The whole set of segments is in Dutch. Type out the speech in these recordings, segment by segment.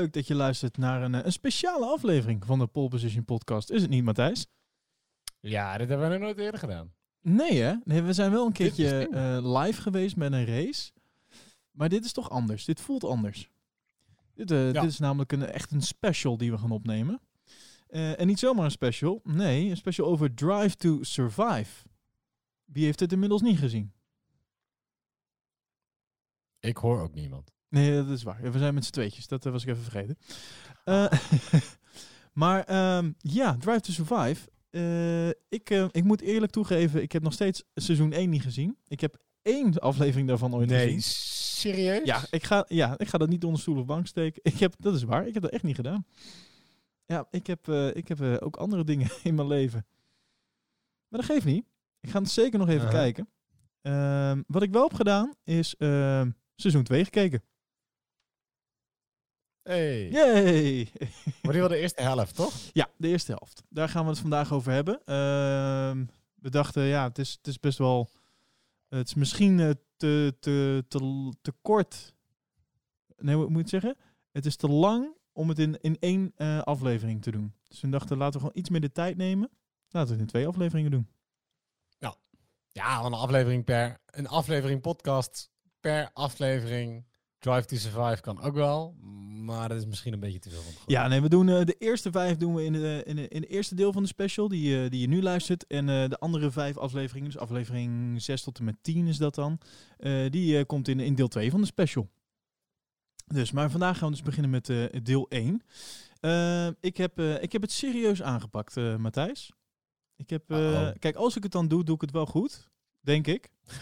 Leuk dat je luistert naar een, eh, een speciale aflevering van de Pole Position Podcast. Is het niet, Matthijs? Ja, dit hebben we nog nooit eerder gedaan. Nee, hè? Nee, we zijn wel een keertje eh, live geweest met een race. Maar dit is toch anders? Dit voelt anders. Dit, eh, Ja. dit is namelijk een, echt een special die we gaan opnemen. En niet zomaar een special. Nee, een special over Drive to Survive. Wie heeft het inmiddels niet gezien? Ik hoor ook niemand. Nee, dat is waar. We zijn met z'n tweetjes. Dat eh, was ik even vergeten. Eh, maar ehm, ja, Drive to Survive. Eh, ik, ik moet eerlijk toegeven, ik heb nog steeds seizoen 1 niet gezien. Ik heb één aflevering daarvan ooit gezien. serieus? Ja ik, ga, ja, ik ga dat niet onder stoel of bank steken. Ik heb, dat is waar, ik heb dat echt niet gedaan. Ja, ik heb, ik heb ook andere dingen in mijn leven. Maar dat geeft niet. Ik ga het zeker nog even kijken. Ehm, wat ik wel heb gedaan, is ehm, seizoen 2 gekeken. Hey. Yay! Maar die wel de eerste helft, toch? Ja, de eerste helft. Daar gaan we het vandaag over hebben. Ehm, we dachten, ja, het is, het is best wel... Het is misschien eh, te, te, te, te kort. Nee, hoe moet het zeggen? Het is te lang om het in, in één eh, aflevering te doen. Dus we dachten, laten we gewoon iets meer de tijd nemen. Laten we het in twee afleveringen doen. Ja, want een aflevering per... Een aflevering podcast per aflevering Drive to Survive kan ook wel. Maar dat is misschien een beetje te veel. Ja, nee, we doen eh, de eerste vijf doen we in de, in de, in het eerste deel van de special, die, eh, die je nu luistert. En eh, de andere vijf afleveringen, dus aflevering 6 tot en met 10 is dat dan, eh, die eh, komt in, in deel 2 van de special. Dus, maar vandaag gaan we dus beginnen met eh, deel 1. Eh, ik, heb, eh, ik heb het serieus aangepakt, eh, Matthijs. Ik heb, eh, kijk, als ik het dan doe, doe ik het wel goed, denk ik.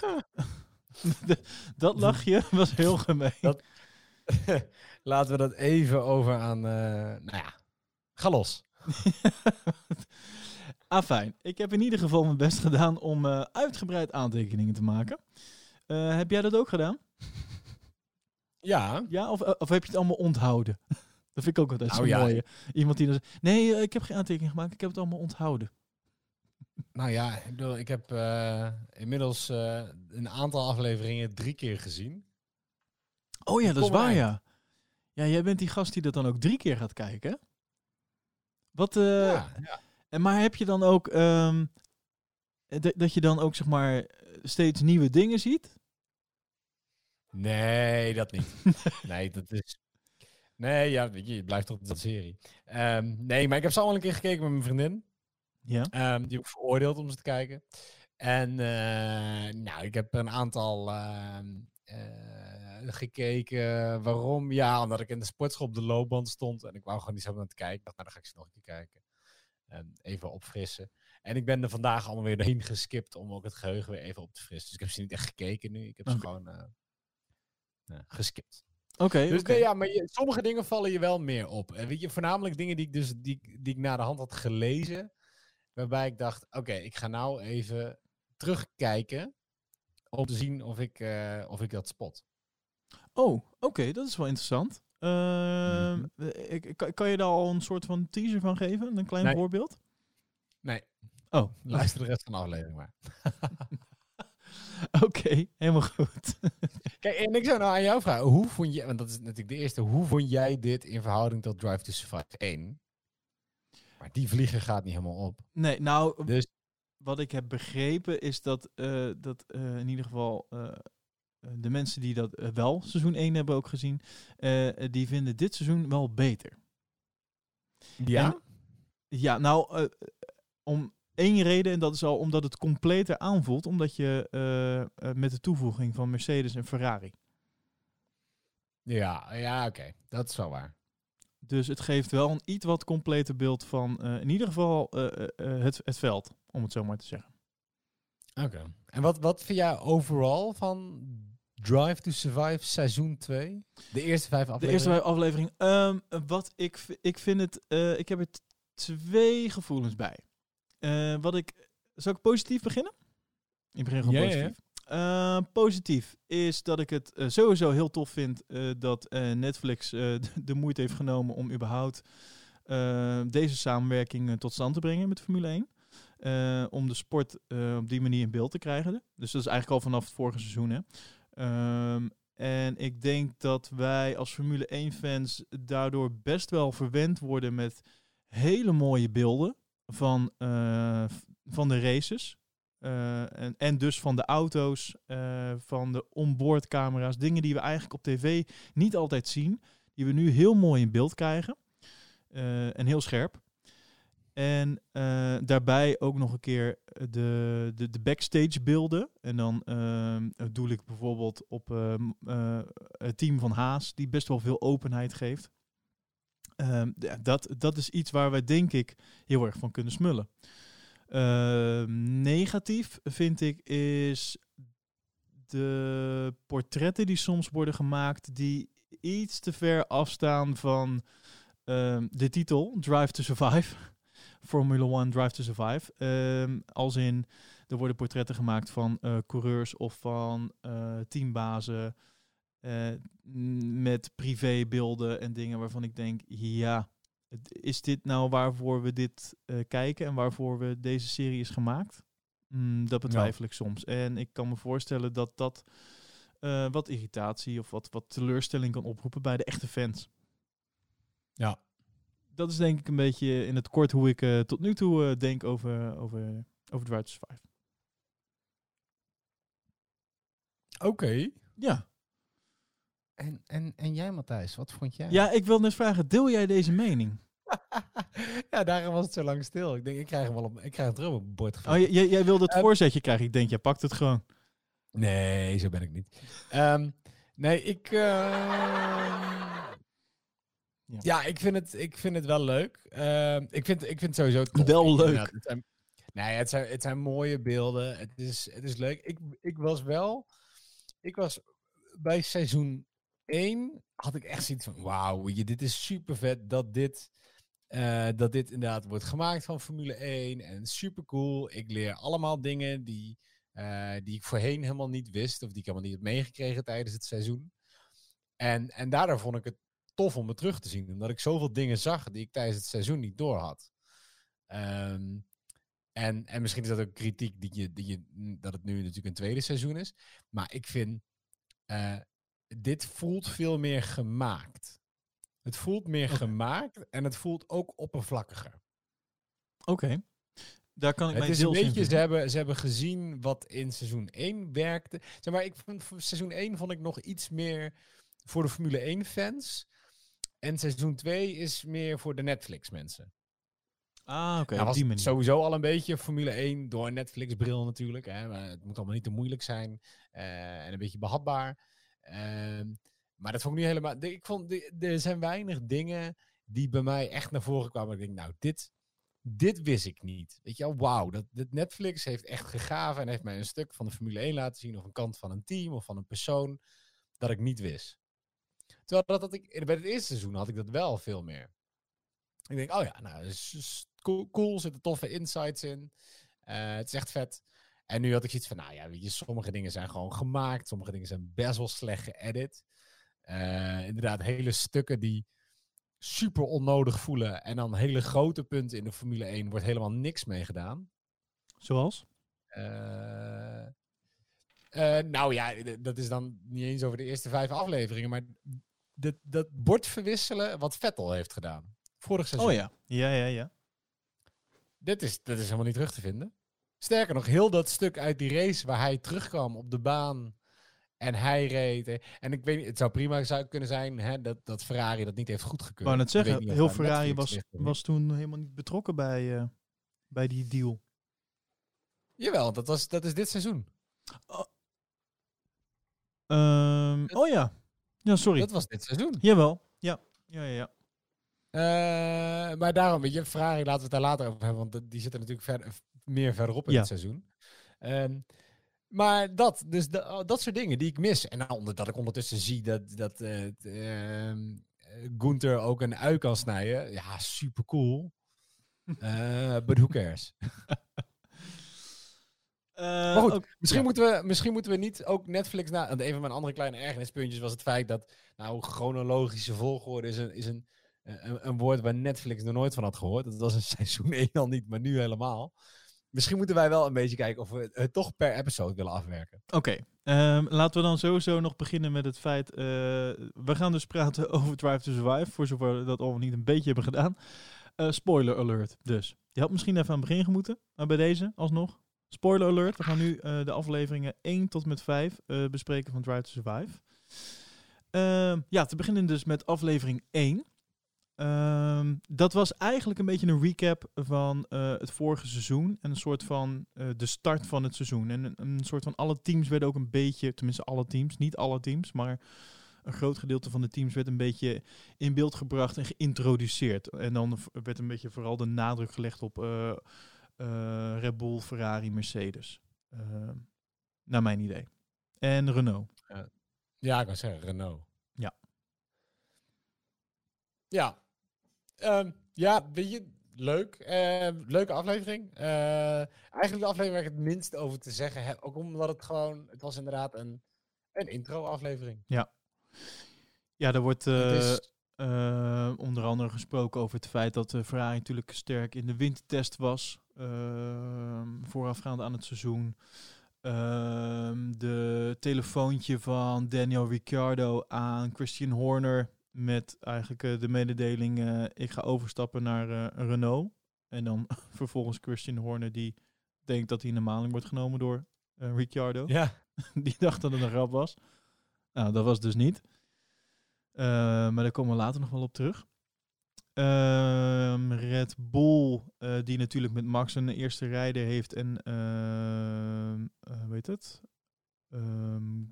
dat lachje was heel gemeen. Dat- Laten we dat even over aan... eh, nou ja, ga los. ah, fijn. Ik heb in ieder geval mijn best gedaan om eh, uitgebreid aantekeningen te maken. Eh, heb jij dat ook gedaan? Ja, Ja, of, of heb je het allemaal onthouden? dat vind ik ook altijd Nou zo ja. mooi. Iemand die dan zegt, nee, ik heb geen aantekeningen gemaakt, ik heb het allemaal onthouden. Nou ja, ik bedoel, ik heb eh, inmiddels eh, een aantal afleveringen drie keer gezien. Oh ja, dat is waar, ja. Ja, jij bent die gast die dat dan ook drie keer gaat kijken. Wat, eh, ja, ja. en maar heb je dan ook, ehm, dat je dan ook, zeg maar, steeds nieuwe dingen ziet? Nee, dat niet. nee, dat is. Nee, ja, je, blijft toch dat serie. Ehm, nee, maar ik heb ze allemaal een keer gekeken met mijn vriendin. Ja. Ehm, die ik veroordeeld om ze te kijken. En eh, nou, ik heb een aantal ehm, eh, gekeken. Waarom? Ja, omdat ik in de sportschool op de loopband stond. En ik wou gewoon niet zo naar te kijken. Ik dacht, nou, dan ga ik ze nog een keer kijken. Ehm, even opfrissen. En ik ben er vandaag allemaal weer doorheen geskipt om ook het geheugen weer even op te frissen. Dus ik heb ze niet echt gekeken nu. Ik heb ze gewoon eh, geskipt. Oké, Dus nee, ja, maar je- sommige dingen vallen je wel meer op. En weet je, voornamelijk dingen die ik dus die, die ik na de hand had gelezen, waarbij ik dacht, oké, ik ga nou even terugkijken om te zien of ik, eh, of ik dat spot. Oh, oké, dat is wel interessant. Ehm, Mhm. eh, ik, kan, kan je daar al een soort van teaser van geven? Een klein Nee. voorbeeld? Nee, Oh, luister de rest van de aflevering maar. oké, helemaal goed. Kijk, en ik zou nou aan jou vragen, hoe vond je, want dat is natuurlijk de eerste, hoe vond jij dit in verhouding tot Drive to Survive 1? Maar die vlieger gaat niet helemaal op. nee, nou, Dus wat ik heb begrepen is dat, eh, dat eh, in ieder geval eh, de mensen die dat wel seizoen 1 hebben ook gezien, die vinden dit seizoen wel beter. ja, En- Ja, nou, om één reden, en dat is al omdat het completer aanvoelt, omdat je met de toevoeging van Mercedes en Ferrari. ja, ja, oké, dat is wel waar. Dus het geeft wel een iets wat completer beeld van eh, in ieder geval eh, eh, het, het veld, om het zo maar te zeggen. Oké. En wat, wat vind jij overal van Drive to Survive seizoen 2? De eerste vijf De afleveringen? eerste vijf afleveringen. Ehm, wat ik, ik vind het, ik heb er twee gevoelens bij. Wat ik, zal ik positief beginnen? Ik begin gewoon ja, ja. Positief. Eh, positief is dat ik het eh, sowieso heel tof vind eh, dat eh, Netflix de, moeite heeft genomen om überhaupt eh, deze samenwerking tot stand te brengen met Formule 1. Eh, om de sport op die manier in beeld te krijgen. Dus dat is eigenlijk al vanaf het vorige seizoen. Hè. Ehm, en ik denk dat wij als Formule 1-fans daardoor best wel verwend worden met hele mooie beelden van, van de races. Uh, en, en dus van de auto's, uh, van de onboardcamera's. Dingen die we eigenlijk op tv niet altijd zien. Die we nu heel mooi in beeld krijgen. en heel scherp. En daarbij ook nog een keer de, de, de backstage beelden. En dan doe ik bijvoorbeeld op het team van Haas, die best wel veel openheid geeft. Um, dat, dat is iets waar wij denk ik heel erg van kunnen smullen. Uh, negatief vind ik is de portretten die soms worden gemaakt die iets te ver afstaan van uh, de titel Drive to Survive. Formula 1 Drive to Survive. Um, als in, er worden portretten gemaakt van uh, coureurs of van uh, teambazen. Uh, met privébeelden en dingen waarvan ik denk, ja, is dit nou waarvoor we dit uh, kijken en waarvoor we deze serie is gemaakt? Mm, dat betwijfel ja. ik soms. En ik kan me voorstellen dat dat uh, wat irritatie of wat, wat teleurstelling kan oproepen bij de echte fans. Ja. Dat is denk ik een beetje in het kort hoe ik uh, tot nu toe denk over, over, over Drive to Survive. Oké. Okay. Ja. En, en, en jij, Matthijs, wat vond jij? Ja, ik wil net vragen, deel jij deze mening? ja, daarom was het zo lang stil. Ik denk, ik krijg hem wel op, ik krijg het terug op het bord. Oh, jij, jij wilde het um, voorzetje krijgen. Ik denk, jij pakt het gewoon. Nee, zo ben ik niet. Um, nee, ik... Uh, ja. ja, ik, vind het, ik vind het wel leuk. Uh, ik, vind, ik vind het sowieso tof. Wel leuk. Het zijn, nee, het zijn, het zijn mooie beelden. Het is, het is leuk. Ik, ik was wel... Ik was bij seizoen 1 had ik echt zoiets van, wauw, dit is super vet dat dit, uh, dat dit inderdaad wordt gemaakt van Formule 1 en super cool. Ik leer allemaal dingen die, uh, die ik voorheen helemaal niet wist of die ik helemaal niet heb meegekregen tijdens het seizoen. En, en daardoor vond ik het tof om het terug te zien, omdat ik zoveel dingen zag die ik tijdens het seizoen niet door had. Um, en, en misschien is dat ook kritiek die je, die je, dat het nu natuurlijk een tweede seizoen is. Maar ik vind uh, dit voelt veel meer gemaakt. Het voelt meer okay. gemaakt en het voelt ook oppervlakkiger. Oké. Okay. Daar kan ik het is een beetje, ze hebben, ze hebben gezien wat in seizoen 1 werkte. Zeg maar, ik vond seizoen 1 vond ik nog iets meer voor de Formule 1 fans. En seizoen 2 is meer voor de Netflix mensen. Ah, oké. Okay, nou, sowieso al een beetje Formule 1 door Netflix bril natuurlijk. Hè. Maar het moet allemaal niet te moeilijk zijn. Uh, en een beetje behapbaar. Uh, maar dat vond ik niet helemaal. Ik vond, er zijn weinig dingen die bij mij echt naar voren kwamen. Ik denk, nou, dit, dit wist ik niet. Weet je wel, wauw. Dat, dat Netflix heeft echt gegaven en heeft mij een stuk van de Formule 1 laten zien. Of een kant van een team of van een persoon. Dat ik niet wist. Terwijl dat, dat ik, bij het eerste seizoen had ik dat wel veel meer. Ik denk, oh ja, nou, cool, cool zitten toffe insights in. Uh, het is echt vet. En nu had ik zoiets van, nou ja, weet je, sommige dingen zijn gewoon gemaakt. Sommige dingen zijn best wel slecht geëdit. Uh, inderdaad, hele stukken die super onnodig voelen. En dan hele grote punten in de Formule 1 wordt helemaal niks mee gedaan. Zoals? Uh, uh, nou ja, dat is dan niet eens over de eerste vijf afleveringen. Maar dat, dat bord verwisselen wat Vettel heeft gedaan. Vorig seizoen. Oh ja, ja, ja, ja. Dit is, dit is helemaal niet terug te vinden. Sterker nog, heel dat stuk uit die race waar hij terugkwam op de baan en hij reed. En ik weet niet, het zou prima zou kunnen zijn hè, dat, dat Ferrari dat niet heeft goedgekeurd. Wou net zeggen, heel Ferrari was, was toen helemaal niet betrokken bij, uh, bij die deal. Jawel, dat, was, dat is dit seizoen. Oh, um, oh ja. Ja, sorry. Dat was dit seizoen. Jawel, ja. Ja, ja, ja. Uh, maar daarom, weet je, Ferrari laten we het daar later over hebben, want die zitten natuurlijk verder, meer verderop in ja. het seizoen. Um, maar dat, dus de, dat soort dingen die ik mis. En nou, dat ik ondertussen zie dat, dat uh, uh, Gunther ook een ui kan snijden. Ja, super cool. Uh, but who cares? maar goed, ook, misschien, ja. moeten we, misschien moeten we niet ook Netflix na. Want een van mijn andere kleine ergernispuntjes was het feit dat. Nou, chronologische volgorde is een, is een, een, een woord waar Netflix nog nooit van had gehoord. Dat was een seizoen 1 al niet, maar nu helemaal. Misschien moeten wij wel een beetje kijken of we het toch per episode willen afwerken. Oké, ehm, laten we dan sowieso nog beginnen met het feit... eh, we gaan dus praten over Drive to Survive, voor zover we dat al niet een beetje hebben gedaan. Eh, spoiler alert dus. Je had misschien even aan het begin gemoeten, maar bij deze alsnog. Spoiler alert, we gaan nu eh, de afleveringen 1 tot met 5 eh, bespreken van Drive to Survive. Ehm, ja, te beginnen dus met aflevering 1. Ehm, dat was eigenlijk een beetje een recap van eh, het vorige seizoen. En een soort van eh, de start van het seizoen. En een, een soort van alle teams werden ook een beetje, tenminste alle teams, niet alle teams, maar een groot gedeelte van de teams werd een beetje in beeld gebracht en geïntroduceerd. En dan werd een beetje vooral de nadruk gelegd op eh, Red Bull, Ferrari, Mercedes. Ehm, naar mijn idee. En Renault. Ja, ik wou zeggen, Renault. Ja. Ja. Ehm, ja, weet je, leuk. Eh, leuke aflevering. Eh, eigenlijk de aflevering waar ik het minst over te zeggen heb. Ook omdat het gewoon, het was inderdaad een, een intro-aflevering. Ja, er wordt eh, is- eh, onder andere gesproken over het feit dat de Ferrari natuurlijk sterk in de wintertest was. ehm, voorafgaand aan het seizoen. Ehm, de telefoontje van Daniel Ricciardo aan Christian Horner met eigenlijk eh, de mededeling eh, ik ga overstappen naar eh, Renault. En dan vervolgens Christian Horner die denkt dat hij in de maling wordt genomen door Ricciardo. ja. Die dacht dat het een grap was. Nou, dat was dus niet. Maar daar komen we later nog wel op terug. Ehm, Red Bull, die natuurlijk met Max een eerste rijder heeft en ehm eh, weet het, Ehm,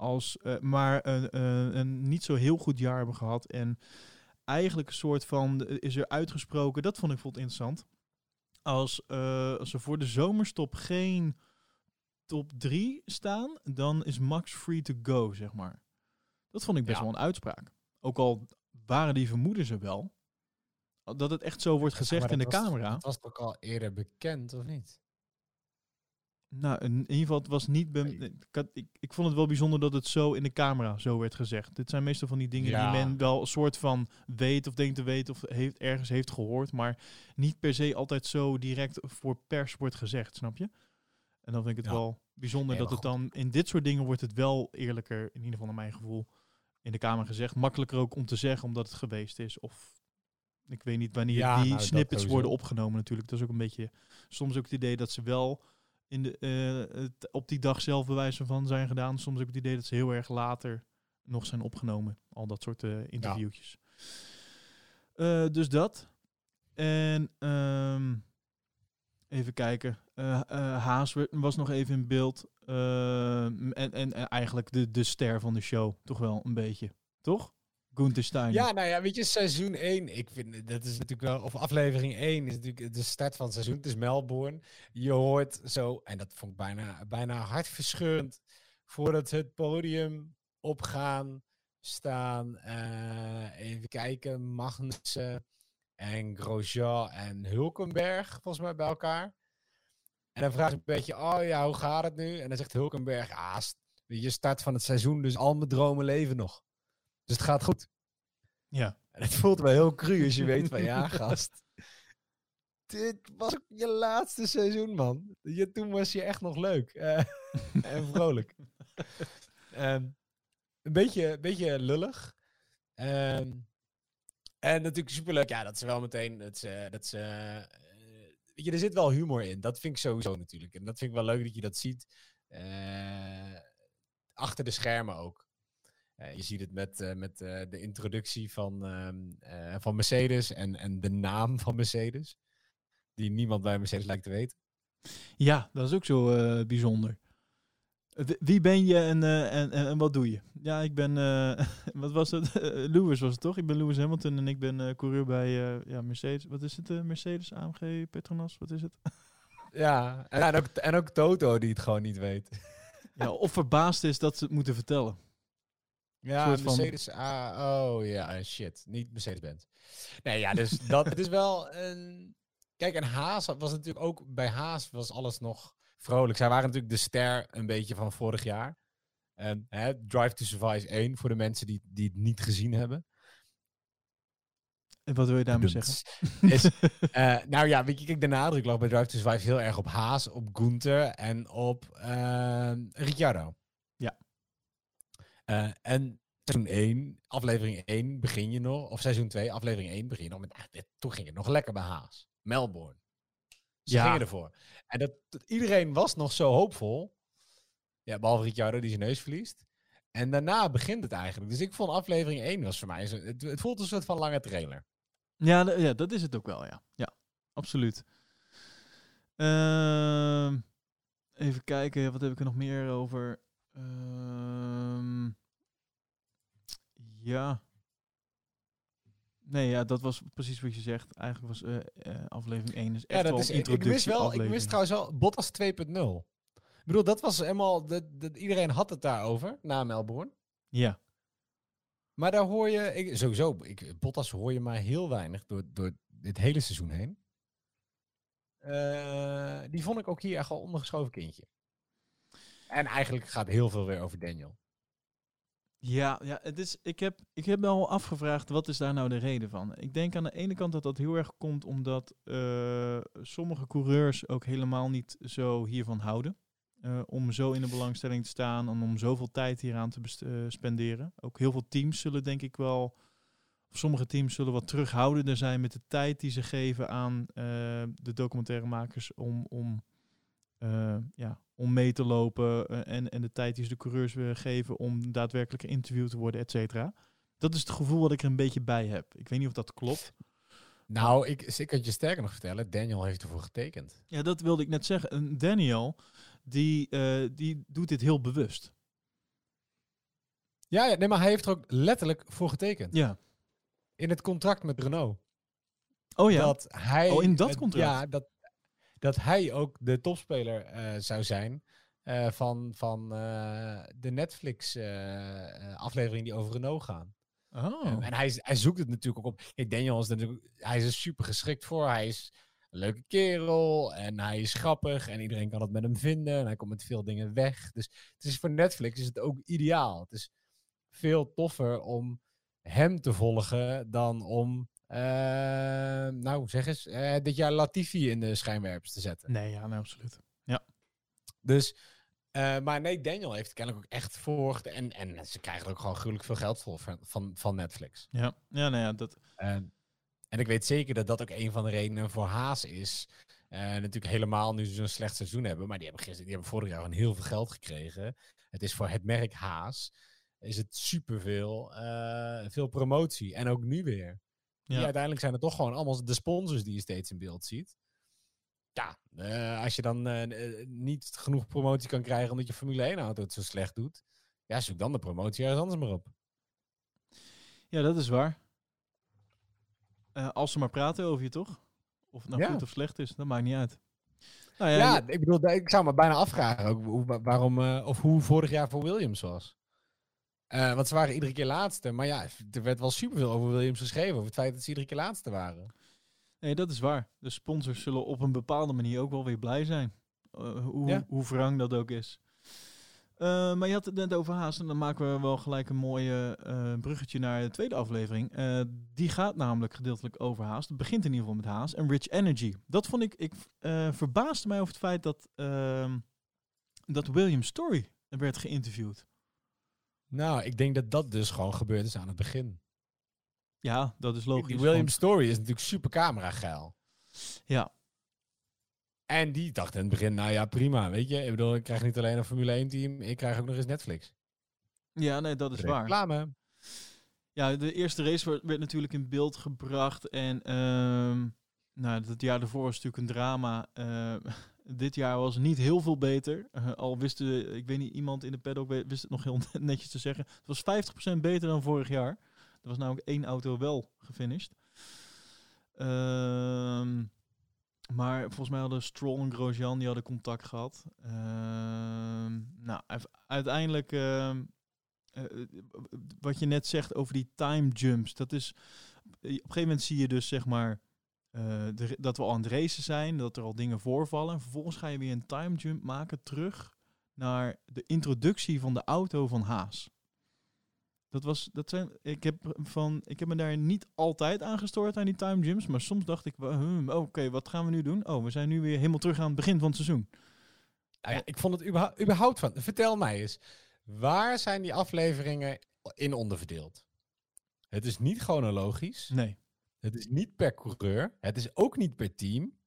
als, eh, maar een, een, een niet zo heel goed jaar hebben gehad en eigenlijk een soort van eh, is er uitgesproken, dat vond ik vond interessant. Als, eh, als er voor de zomerstop geen top 3 staan, dan is Max free to go, zeg maar. Dat vond ik best Ja. wel een uitspraak. Ook al waren die vermoedens er wel. Dat het echt zo wordt gezegd in de was- camera. Dat was toch al eerder bekend, of niet? Nou, in ieder geval, het was niet... ik, had- ik, ik vond het wel bijzonder dat het zo in de camera zo werd gezegd. Dit zijn meestal van die dingen Ja. die men wel een soort van weet of denkt te weten of heeft, ergens heeft gehoord, maar niet per se altijd zo direct voor pers wordt gezegd, snap je? En dan vind ik het Ja. wel bijzonder Nee, dat het dan in dit soort dingen wordt het wel eerlijker, in ieder geval naar mijn gevoel, in de camera gezegd. Makkelijker ook om te zeggen omdat het geweest is. Of ik weet niet wanneer Ja, die nou, snippets worden opgenomen natuurlijk. Dat is ook een beetje soms ook het idee dat ze wel in de, eh, op die dag zelf bewijzen van zijn gedaan. Soms ook het idee dat ze heel erg later nog zijn opgenomen. Al dat soort eh, interviewtjes. Eh, dus dat. En ehm, even kijken. Haas was nog even in beeld. Ehm, en, en, en eigenlijk de, de ster van de show. Toch wel een beetje. Toch? Gunther Steiner. Ja, nou ja, weet je, seizoen 1, ik vind, dat is natuurlijk wel, of aflevering 1 is natuurlijk de start van het seizoen. Het is Melbourne. Je hoort zo, en dat vond ik bijna, bijna hartverscheurend, voordat het podium opgaan, staan, eh, even kijken, Magnussen en Grosjean en Hulkenberg, volgens mij bij elkaar. En dan vraag ik een beetje, oh ja, hoe gaat het nu? En dan zegt Hulkenberg, ah, je start van het seizoen, dus al mijn dromen leven nog. Dus het gaat goed. Ja. En het voelt wel heel cru als je weet van ja, gast. Dit was je laatste seizoen, man. Je, toen was je echt nog leuk. eh, en vrolijk. Ehm, een beetje, beetje lullig. Ehm, en natuurlijk superleuk. Ja, dat ze wel meteen... Dat ze, dat ze, eh, weet je, er zit wel humor in. Dat vind ik sowieso natuurlijk. En dat vind ik wel leuk dat je dat ziet. Eh, achter de schermen ook. Eh, je ziet het met, eh, met eh, de introductie van, ehm, eh, van Mercedes en, en de naam van Mercedes. Die niemand bij Mercedes lijkt te weten. Ja, dat is ook zo bijzonder. Wie- ben je en, en, en, wat doe je? Ja, ik ben, wat was het? Lewis was het toch? Ik ben Lewis Hamilton en ik ben coureur bij ja, Mercedes. Wat is het? Mercedes, AMG, Petronas? Wat is het? Ja, en, en ook, en ook Toto die het gewoon niet weet. ja, of verbaasd is dat ze het moeten vertellen. Ja, van- Mercedes. Ah, oh ja, shit. Niet Mercedes-Benz. Nee, ja, dus dat het is wel een. Kijk, en Haas was natuurlijk ook. Bij Haas was alles nog vrolijk. Zij waren natuurlijk de ster een beetje van vorig jaar. En hè, Drive to Survive 1 voor de mensen die, die het niet gezien hebben. En wat wil je daarmee zeggen? Is, uh, nou ja, weet je, kijk, de nadruk lag bij Drive to Survive heel erg op Haas, op Gunther en op uh, Ricciardo. Uh, en seizoen 1, aflevering 1 begin je nog, of seizoen 2, aflevering 1 begin je nog met, ah, toen ging het nog lekker bij Haas. Melbourne. Ze ja. gingen ervoor. En dat, dat, iedereen was nog zo hoopvol. Ja, behalve Ricciardo die zijn neus verliest. En daarna begint het eigenlijk. Dus ik vond aflevering 1 was voor mij, het, het voelt een soort van lange trailer. Ja, ja, dat is het ook wel, ja. Ja, absoluut. Uh, even kijken, wat heb ik er nog meer over? Uh, ja. Nee, ja, dat was precies wat je zegt. Eigenlijk was uh, uh, aflevering 1 is echt ja, dat wel is, introductie ik mis wel, Ik mis trouwens wel Bottas 2.0. Ik bedoel, dat was helemaal... Dat, dat, iedereen had het daarover, na Melbourne. Ja. Maar daar hoor je, ik, sowieso, ik, Bottas hoor je maar heel weinig door, door dit hele seizoen heen. Uh, die vond ik ook hier echt wel ondergeschoven kindje. En eigenlijk gaat heel veel weer over Daniel. Ja, ja het is, ik, heb, ik heb me al afgevraagd, wat is daar nou de reden van? Ik denk aan de ene kant dat dat heel erg komt omdat uh, sommige coureurs ook helemaal niet zo hiervan houden. Uh, om zo in de belangstelling te staan en om zoveel tijd hieraan te uh, spenderen. Ook heel veel teams zullen denk ik wel, of sommige teams zullen wat terughoudender zijn met de tijd die ze geven aan de documentairemakers om, om, ja, om mee te lopen en, en de tijd die ze de coureurs willen geven om daadwerkelijk geïnterviewd te worden, et cetera. Dat is het gevoel wat ik er een beetje bij heb. Ik weet niet of dat klopt. Nou, ik, ik kan je sterker nog vertellen, Daniel heeft ervoor getekend. Ja, dat wilde ik net zeggen. Daniel, die, uh, die doet dit heel bewust. Ja, ja, nee, maar hij heeft er ook letterlijk voor getekend. Ja. In het contract met Renault. Oh ja. Dat hij, oh, in dat contract? Ja, dat, dat hij ook de topspeler uh, zou zijn uh, van, van de Netflix-aflevering die over Renault gaan. Oh. Um, en hij, hij zoekt het natuurlijk ook op. Kijk, Daniel is natuurlijk, hij is er super geschikt voor. Hij is een leuke kerel en hij is grappig en iedereen kan het met hem vinden en hij komt met veel dingen weg. Dus het is voor Netflix is het ook ideaal. Het is veel toffer om hem te volgen dan om, nou zeg eens, uh, dit jaar Latifi in de schijnwerpers te zetten. Nee, ja, nee, absoluut. Ja. Dus, uh, maar nee, Daniel heeft kennelijk ook echt voor en, en ze krijgen er ook gewoon gruwelijk veel geld voor van, van, van Netflix. Ja, ja, nou ja, dat... En ik weet zeker dat dat ook een van de redenen voor Haas is. Uh, natuurlijk helemaal nu ze zo'n slecht seizoen hebben. Maar die hebben, gisteren, die hebben vorig jaar gewoon heel veel geld gekregen. Het is voor het merk Haas. Is het superveel uh, veel promotie. En ook nu weer. Ja. Die uiteindelijk zijn het toch gewoon allemaal de sponsors die je steeds in beeld ziet. Ja, uh, als je dan niet genoeg promotie kan krijgen omdat je Formule 1 auto het zo slecht doet. Ja, zoek dan de promotie ergens anders maar op. Ja, dat is waar. Uh, als ze maar praten over je, toch? Of het nou goed of slecht is, dat maakt niet uit. Nou ja, ja ik bedoel, ik zou me bijna afvragen ook waarom, of hoe vorig jaar voor Williams was. Uh, want ze waren iedere keer laatste. Maar ja, er werd wel superveel over Williams geschreven. Over het feit dat ze iedere keer laatste waren. Nee, dat is waar. De sponsors zullen op een bepaalde manier ook wel weer blij zijn. hoe, ja. hoe wrang dat ook is. Uh, maar je had het net over Haas en dan maken we wel gelijk een mooie uh, bruggetje naar de tweede aflevering. Uh, die gaat namelijk gedeeltelijk over Haas. Het begint in ieder geval met Haas en Rich Energy. Dat vond ik, ik verbaasde mij over het feit dat, ehm, dat William Story werd geïnterviewd. Nou, ik denk dat dat dus gewoon gebeurd is aan het begin. Ja, dat is logisch. Die William Story is natuurlijk super camera geil. Ja, en die dacht in het begin, nou ja, prima, weet je. Ik bedoel, ik krijg niet alleen een Formule 1 team, ik krijg ook nog eens Netflix. Ja, nee, dat is waar. Reclame. Ja, de eerste race werd, werd natuurlijk in beeld gebracht en um, nou, het jaar daarvoor was natuurlijk een drama. Uh, dit jaar was niet heel veel beter. Uh, al wist ik weet niet, iemand in de paddock wist het nog heel netjes te zeggen. Het was 50% beter dan vorig jaar. Er was namelijk één auto wel gefinished. Ehm maar volgens mij hadden Stroll en Grosjean die hadden contact gehad. Uh, nou, uiteindelijk, uh, uh, wat je net zegt over die time jumps, dat is, op een gegeven moment zie je dus zeg maar, eh, de, dat we al aan het racen zijn, dat er al dingen voorvallen. En vervolgens ga je weer een time jump maken terug naar de introductie van de auto van Haas. Dat was, dat zijn, ik, heb van, ik heb me daar niet altijd aan gestoord aan die time gyms. Maar soms dacht ik, hmm, oké, wat gaan we nu doen? Oh, we zijn nu weer helemaal terug aan het begin van het seizoen. Nou ja, ik vond het überhaupt, überhaupt van. Vertel mij eens, waar zijn die afleveringen in onderverdeeld? Het is niet chronologisch. Nee. Het is niet per coureur. Het is ook niet per team.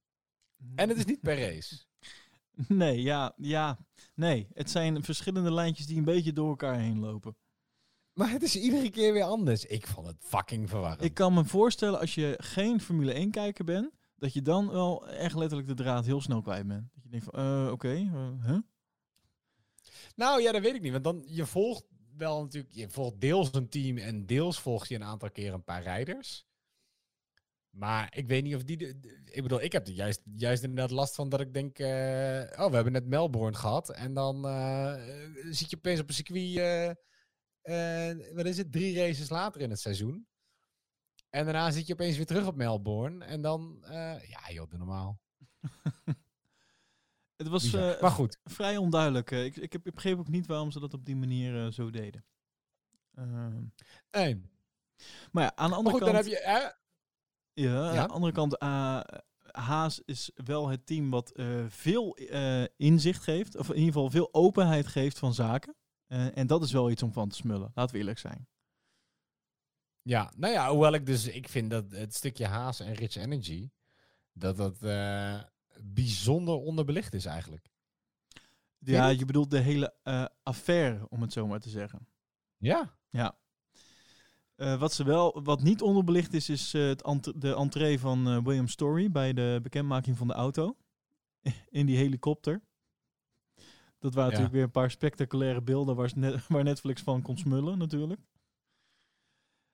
En het is niet per race. Nee, ja, ja. Nee, het zijn verschillende lijntjes die een beetje door elkaar heen lopen. Maar het is iedere keer weer anders. Ik vond het fucking verwarrend. Ik kan me voorstellen als je geen Formule 1 kijker bent, dat je dan wel echt letterlijk de draad heel snel kwijt bent. Dat je denkt van, eh, oké, eh, huh? Nou ja, dat weet ik niet. Want dan, je volgt wel natuurlijk, je volgt deels een team en deels volg je een aantal keer een paar rijders. Maar ik weet niet of die. De, de- ik bedoel, ik heb er juist, juist inderdaad last van dat ik denk. eh, oh, we hebben net Melbourne gehad. En dan eh, zit je opeens op een circuit. eh, wat is het? Drie races later in het seizoen. En daarna zit je opeens weer terug op Melbourne. En dan. ja, joh, doe normaal. Het was maar goed. vrij onduidelijk. Ik, ik, heb, ik begreep ook niet waarom ze dat op die manier zo deden. Ehm, Nee. maar ja, aan de Maar andere goed, dan kant... heb je. Ja, aan Ja? de andere kant, eh, Haas is wel het team wat eh, veel eh, inzicht geeft. Of in ieder geval veel openheid geeft van zaken. En dat is wel iets om van te smullen. Laten we eerlijk zijn. Ja, nou ja, hoewel ik dus, ik vind dat het stukje Haas en Rich Energy, dat dat bijzonder onderbelicht is eigenlijk. Ja, je bedoelt de hele affaire, om het zo maar te zeggen. Ja. Ja. Eh, wat, ze wel, wat niet onderbelicht is, is eh, het ent- de entree van eh, William Story bij de bekendmaking van de auto. In die helikopter. Dat waren Ja. natuurlijk weer een paar spectaculaire beelden waar, net- waar Netflix van kon smullen natuurlijk.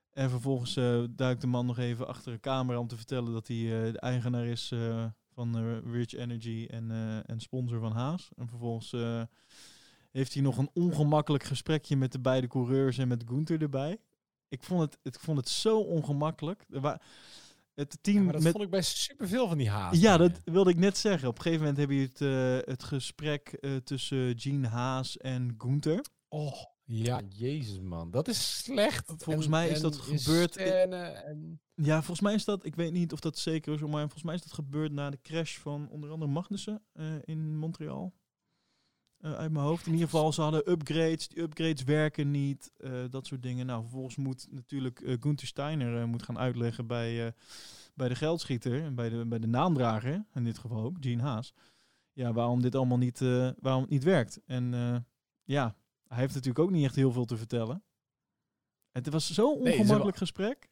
En vervolgens duikt de man nog even achter een camera om te vertellen dat hij de eigenaar is van Rich Energy en, en sponsor van Haas. En vervolgens heeft hij nog een ongemakkelijk gesprekje met de beide coureurs en met Gunther erbij. Ik vond het, ik vond het zo ongemakkelijk. Het team Ja, maar dat met, vond ik bij superveel van die Haas. ja, dat wilde ik net zeggen. Op een gegeven moment heb je het, eh, het gesprek eh, tussen Gene Haas en Gunther. Oh, ja, jezus man. Dat is slecht. Volgens En- mij is dat gebeurd en... Ja, volgens mij is dat, ik weet niet of dat zeker is, maar volgens mij is dat gebeurd na de crash van onder andere Magnussen eh, in Montreal. Eh, uit mijn hoofd. In ieder geval, ze hadden upgrades. Die upgrades werken niet. eh, dat soort dingen. Nou, vervolgens moet natuurlijk eh Gunther Steiner moet gaan uitleggen bij, bij de geldschieter. En bij de, bij de naamdrager, in dit geval ook, Gene Haas. Ja, waarom dit allemaal niet, waarom het niet werkt. En ja, hij heeft natuurlijk ook niet echt heel veel te vertellen. Het was zo'n ongemakkelijk gesprek.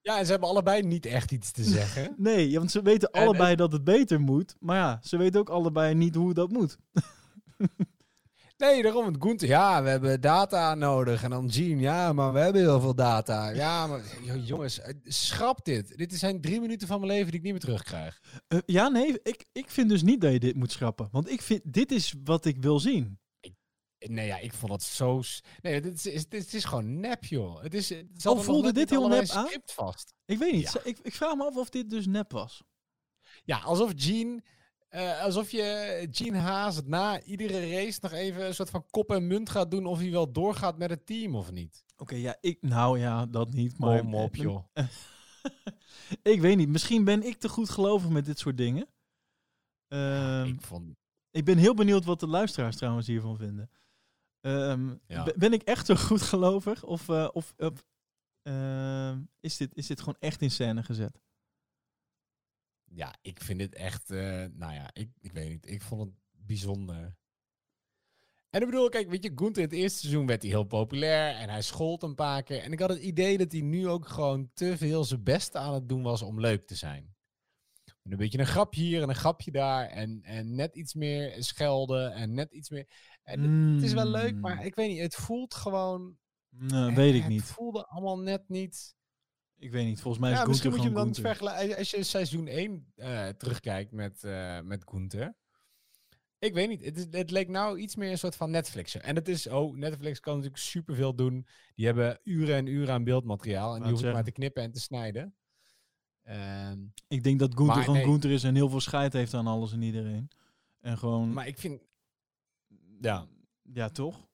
Ja, en ze hebben allebei niet echt iets te zeggen. Nee, ja, want ze weten En- allebei dat het beter moet. Maar ja, ze weten ook allebei niet hoe dat moet. nee, daarom. Het Gunther, ja, we hebben data nodig. En dan Gene, ja, maar we hebben heel veel data. Ja, maar jo- jongens, eh, schrap dit. Dit zijn drie minuten van mijn leven die ik niet meer terugkrijg. Eh, ja, nee, ik, ik vind dus niet dat je dit moet schrappen. Want ik vind, dit is wat ik wil zien. Nee, ja, ik vond het zo... Nee, dit is, is- dit is gewoon nep, joh. Het is, het Oh, voelde dit heel nep aan? script vast. Ik weet niet. Ja. Ik, ik vraag me af of dit dus nep was. Ja, alsof Gene... eh, alsof je Gene Haas na iedere race nog even een soort van kop en munt gaat doen of hij wel doorgaat met het team of niet. Oké, ja, ik, nou ja, dat niet. Maar Kom op, eh, joh. ik weet niet. Misschien ben ik te goed gelovig met dit soort dingen. Ehm, ik vond... Ik ben heel benieuwd wat de luisteraars trouwens hiervan vinden. Ehm, Ja. Ben ik echt zo goed gelovig? Of, eh, of, of, ehm, is, dit, is dit gewoon echt in scène gezet? Ja, ik vind het echt... eh, nou ja, ik, ik weet niet. Ik vond het bijzonder. En ik bedoel, kijk, weet je, Gunther in het eerste seizoen werd hij heel populair en hij schold een paar keer. En ik had het idee dat hij nu ook gewoon te veel zijn best aan het doen was om leuk te zijn. En een beetje een grapje hier en een grapje daar en, en net iets meer schelden en net iets meer... En het- het is wel leuk, maar ik weet niet, het voelt gewoon... Weet ik het niet. voelde allemaal net niet... Ik weet niet. Volgens mij is Ja, Gunther misschien moet je hem gewoon dan vergelijken als je seizoen 1 eh, terugkijkt met, eh met Gunther. Ik weet niet, het, is, het leek nou iets meer een soort van Netflixen. En het is, oh, Netflix kan natuurlijk superveel doen. Die hebben uren en uren aan beeldmateriaal en die hoeven maar te knippen en te snijden. Ehm, Ik denk dat Gunther gewoon nee. Gunther is en heel veel scheid heeft aan alles en iedereen. En gewoon... maar ik vind, ja. Ja, toch?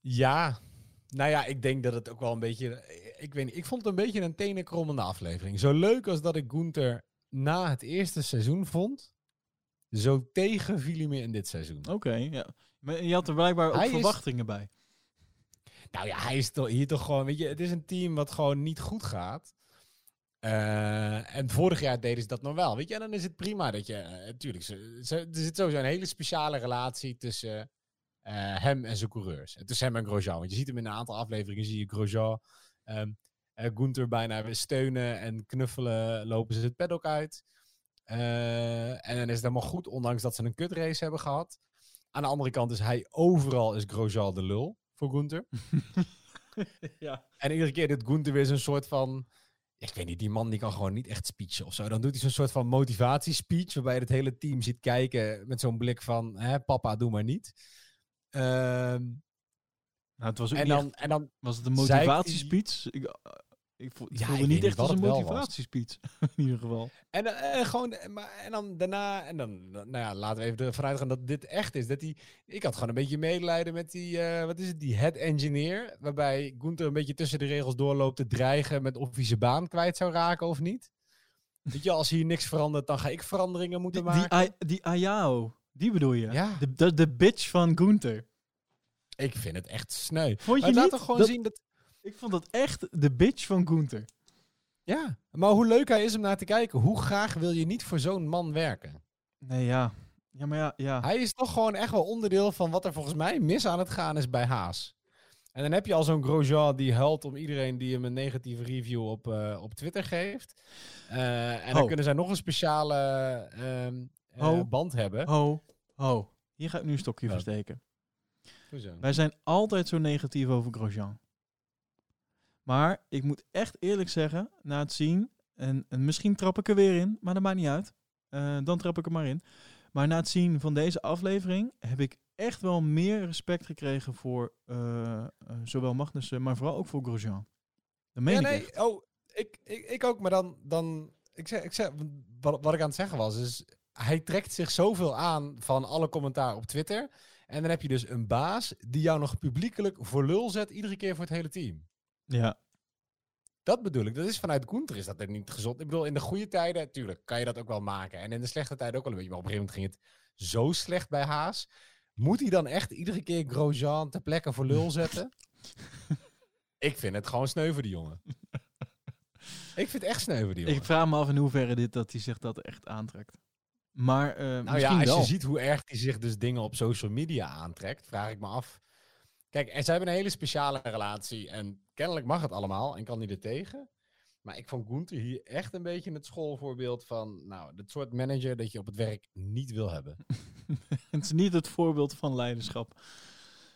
Ja, nou ja, ik denk dat het ook wel een beetje. Ik weet niet, ik vond het een beetje een tenenkrommende aflevering. Zo leuk als dat ik Gunther na het eerste seizoen vond, zo tegen viel hij me in dit seizoen. Oké, ja. Maar je had er blijkbaar ook Hij is- verwachtingen bij. Nou ja, hij is toch, hier toch gewoon, weet je, het is een team wat gewoon niet goed gaat. Eh, en vorig jaar deden ze dat nog wel, weet je. En dan is het prima dat je, eh, tuurlijk, ze, ze- er zit sowieso een hele speciale relatie tussen eh, hem en zijn coureurs. En Tussen hem en Grosjean. Want je ziet hem in een aantal afleveringen, zie je Grosjean, eh, Gunther bijna weer steunen en knuffelen, lopen ze het paddock uit. Eh, en dan is het helemaal goed, ondanks dat ze een kutrace hebben gehad. Aan de andere kant is hij overal is Grosjean de lul voor Gunther. ja. En iedere keer doet Gunther weer zo'n soort van... Ik weet niet, die man die kan gewoon niet echt speechen of zo. Dan doet hij zo'n soort van motivatiespeech... waarbij je het hele team ziet kijken met zo'n blik van... Hè, papa, doe maar niet. Ehm, Nou, het was ook en, niet dan, echt- en dan... was het een ik motivatiespeech? Ik, eh, ik, vo- het Ja, voelde ik niet echt als een motivatiespeech. in ieder geval. En, eh, gewoon, eh, maar, en dan daarna... En dan, nou ja, laten we even ervan uitgaan dat dit echt is. Dat die, ik had gewoon een beetje medelijden met die... wat is het? Die head engineer. Waarbij Gunther een beetje tussen de regels doorloopt te dreigen... met of hij zijn baan kwijt zou raken of niet. Weet je, als hier niks verandert, dan ga ik veranderingen moeten Die, die, maken. Die Ayao, die bedoel je? Ja. De, de, de bitch van Gunther. Ik vind het echt sneu. Vond je Maar laat toch gewoon Dat- zien dat... Ik vond dat echt de bitch van Gunther. Ja, maar hoe leuk hij is om naar te kijken. Hoe graag wil je niet voor zo'n man werken? Nee, ja. Ja, maar ja, ja. Hij is toch gewoon echt wel onderdeel van wat er volgens mij mis aan het gaan is bij Haas. En dan heb je al zo'n Grosjean die huilt om iedereen die hem een negatieve review op, eh, op Twitter geeft. Eh, en dan Oh. kunnen zij nog een speciale ehm, eh, Oh. band hebben. Ho, ho. Hier ga ik nu een stokje versteken. Hoezo? Wij zijn altijd zo negatief over Grosjean. Maar ik moet echt eerlijk zeggen, na het zien, en, en misschien trap ik er weer in, maar dat maakt niet uit. Eh, dan trap ik er maar in. Maar na het zien van deze aflevering heb ik echt wel meer respect gekregen voor eh, zowel Magnussen, maar vooral ook voor Grosjean. Dat meen ja, ik nee, echt. oh, ik, ik, ik ook, maar dan, dan ik zeg, ik zeg, wat, wat ik aan het zeggen was, is hij trekt zich zoveel aan van alle commentaar op Twitter. En dan heb je dus een baas die jou nog publiekelijk voor lul zet, iedere keer voor het hele team. Ja, Dat bedoel ik. Dat is vanuit Gunther is dat er niet gezond. Ik bedoel, in de goede tijden, tuurlijk, kan je dat ook wel maken. En in de slechte tijden ook wel een beetje. Maar op een gegeven moment ging het zo slecht bij Haas. Moet hij dan echt iedere keer Grosjean ter plekke voor lul zetten? ik vind het gewoon sneu voor die jongen. ik vind het echt sneu voor die jongen. ik vraag me af in hoeverre dit dat hij zich dat echt aantrekt. Maar eh Nou misschien ja, als wel. je ziet hoe erg hij zich dus dingen op social media aantrekt, vraag ik me af. Kijk, en zij hebben een hele speciale relatie en kennelijk mag het allemaal en kan hij er tegen. Maar ik vond Gunther hier echt een beetje het schoolvoorbeeld van, nou, het soort manager dat je op het werk niet wil hebben. het is niet het voorbeeld van leiderschap.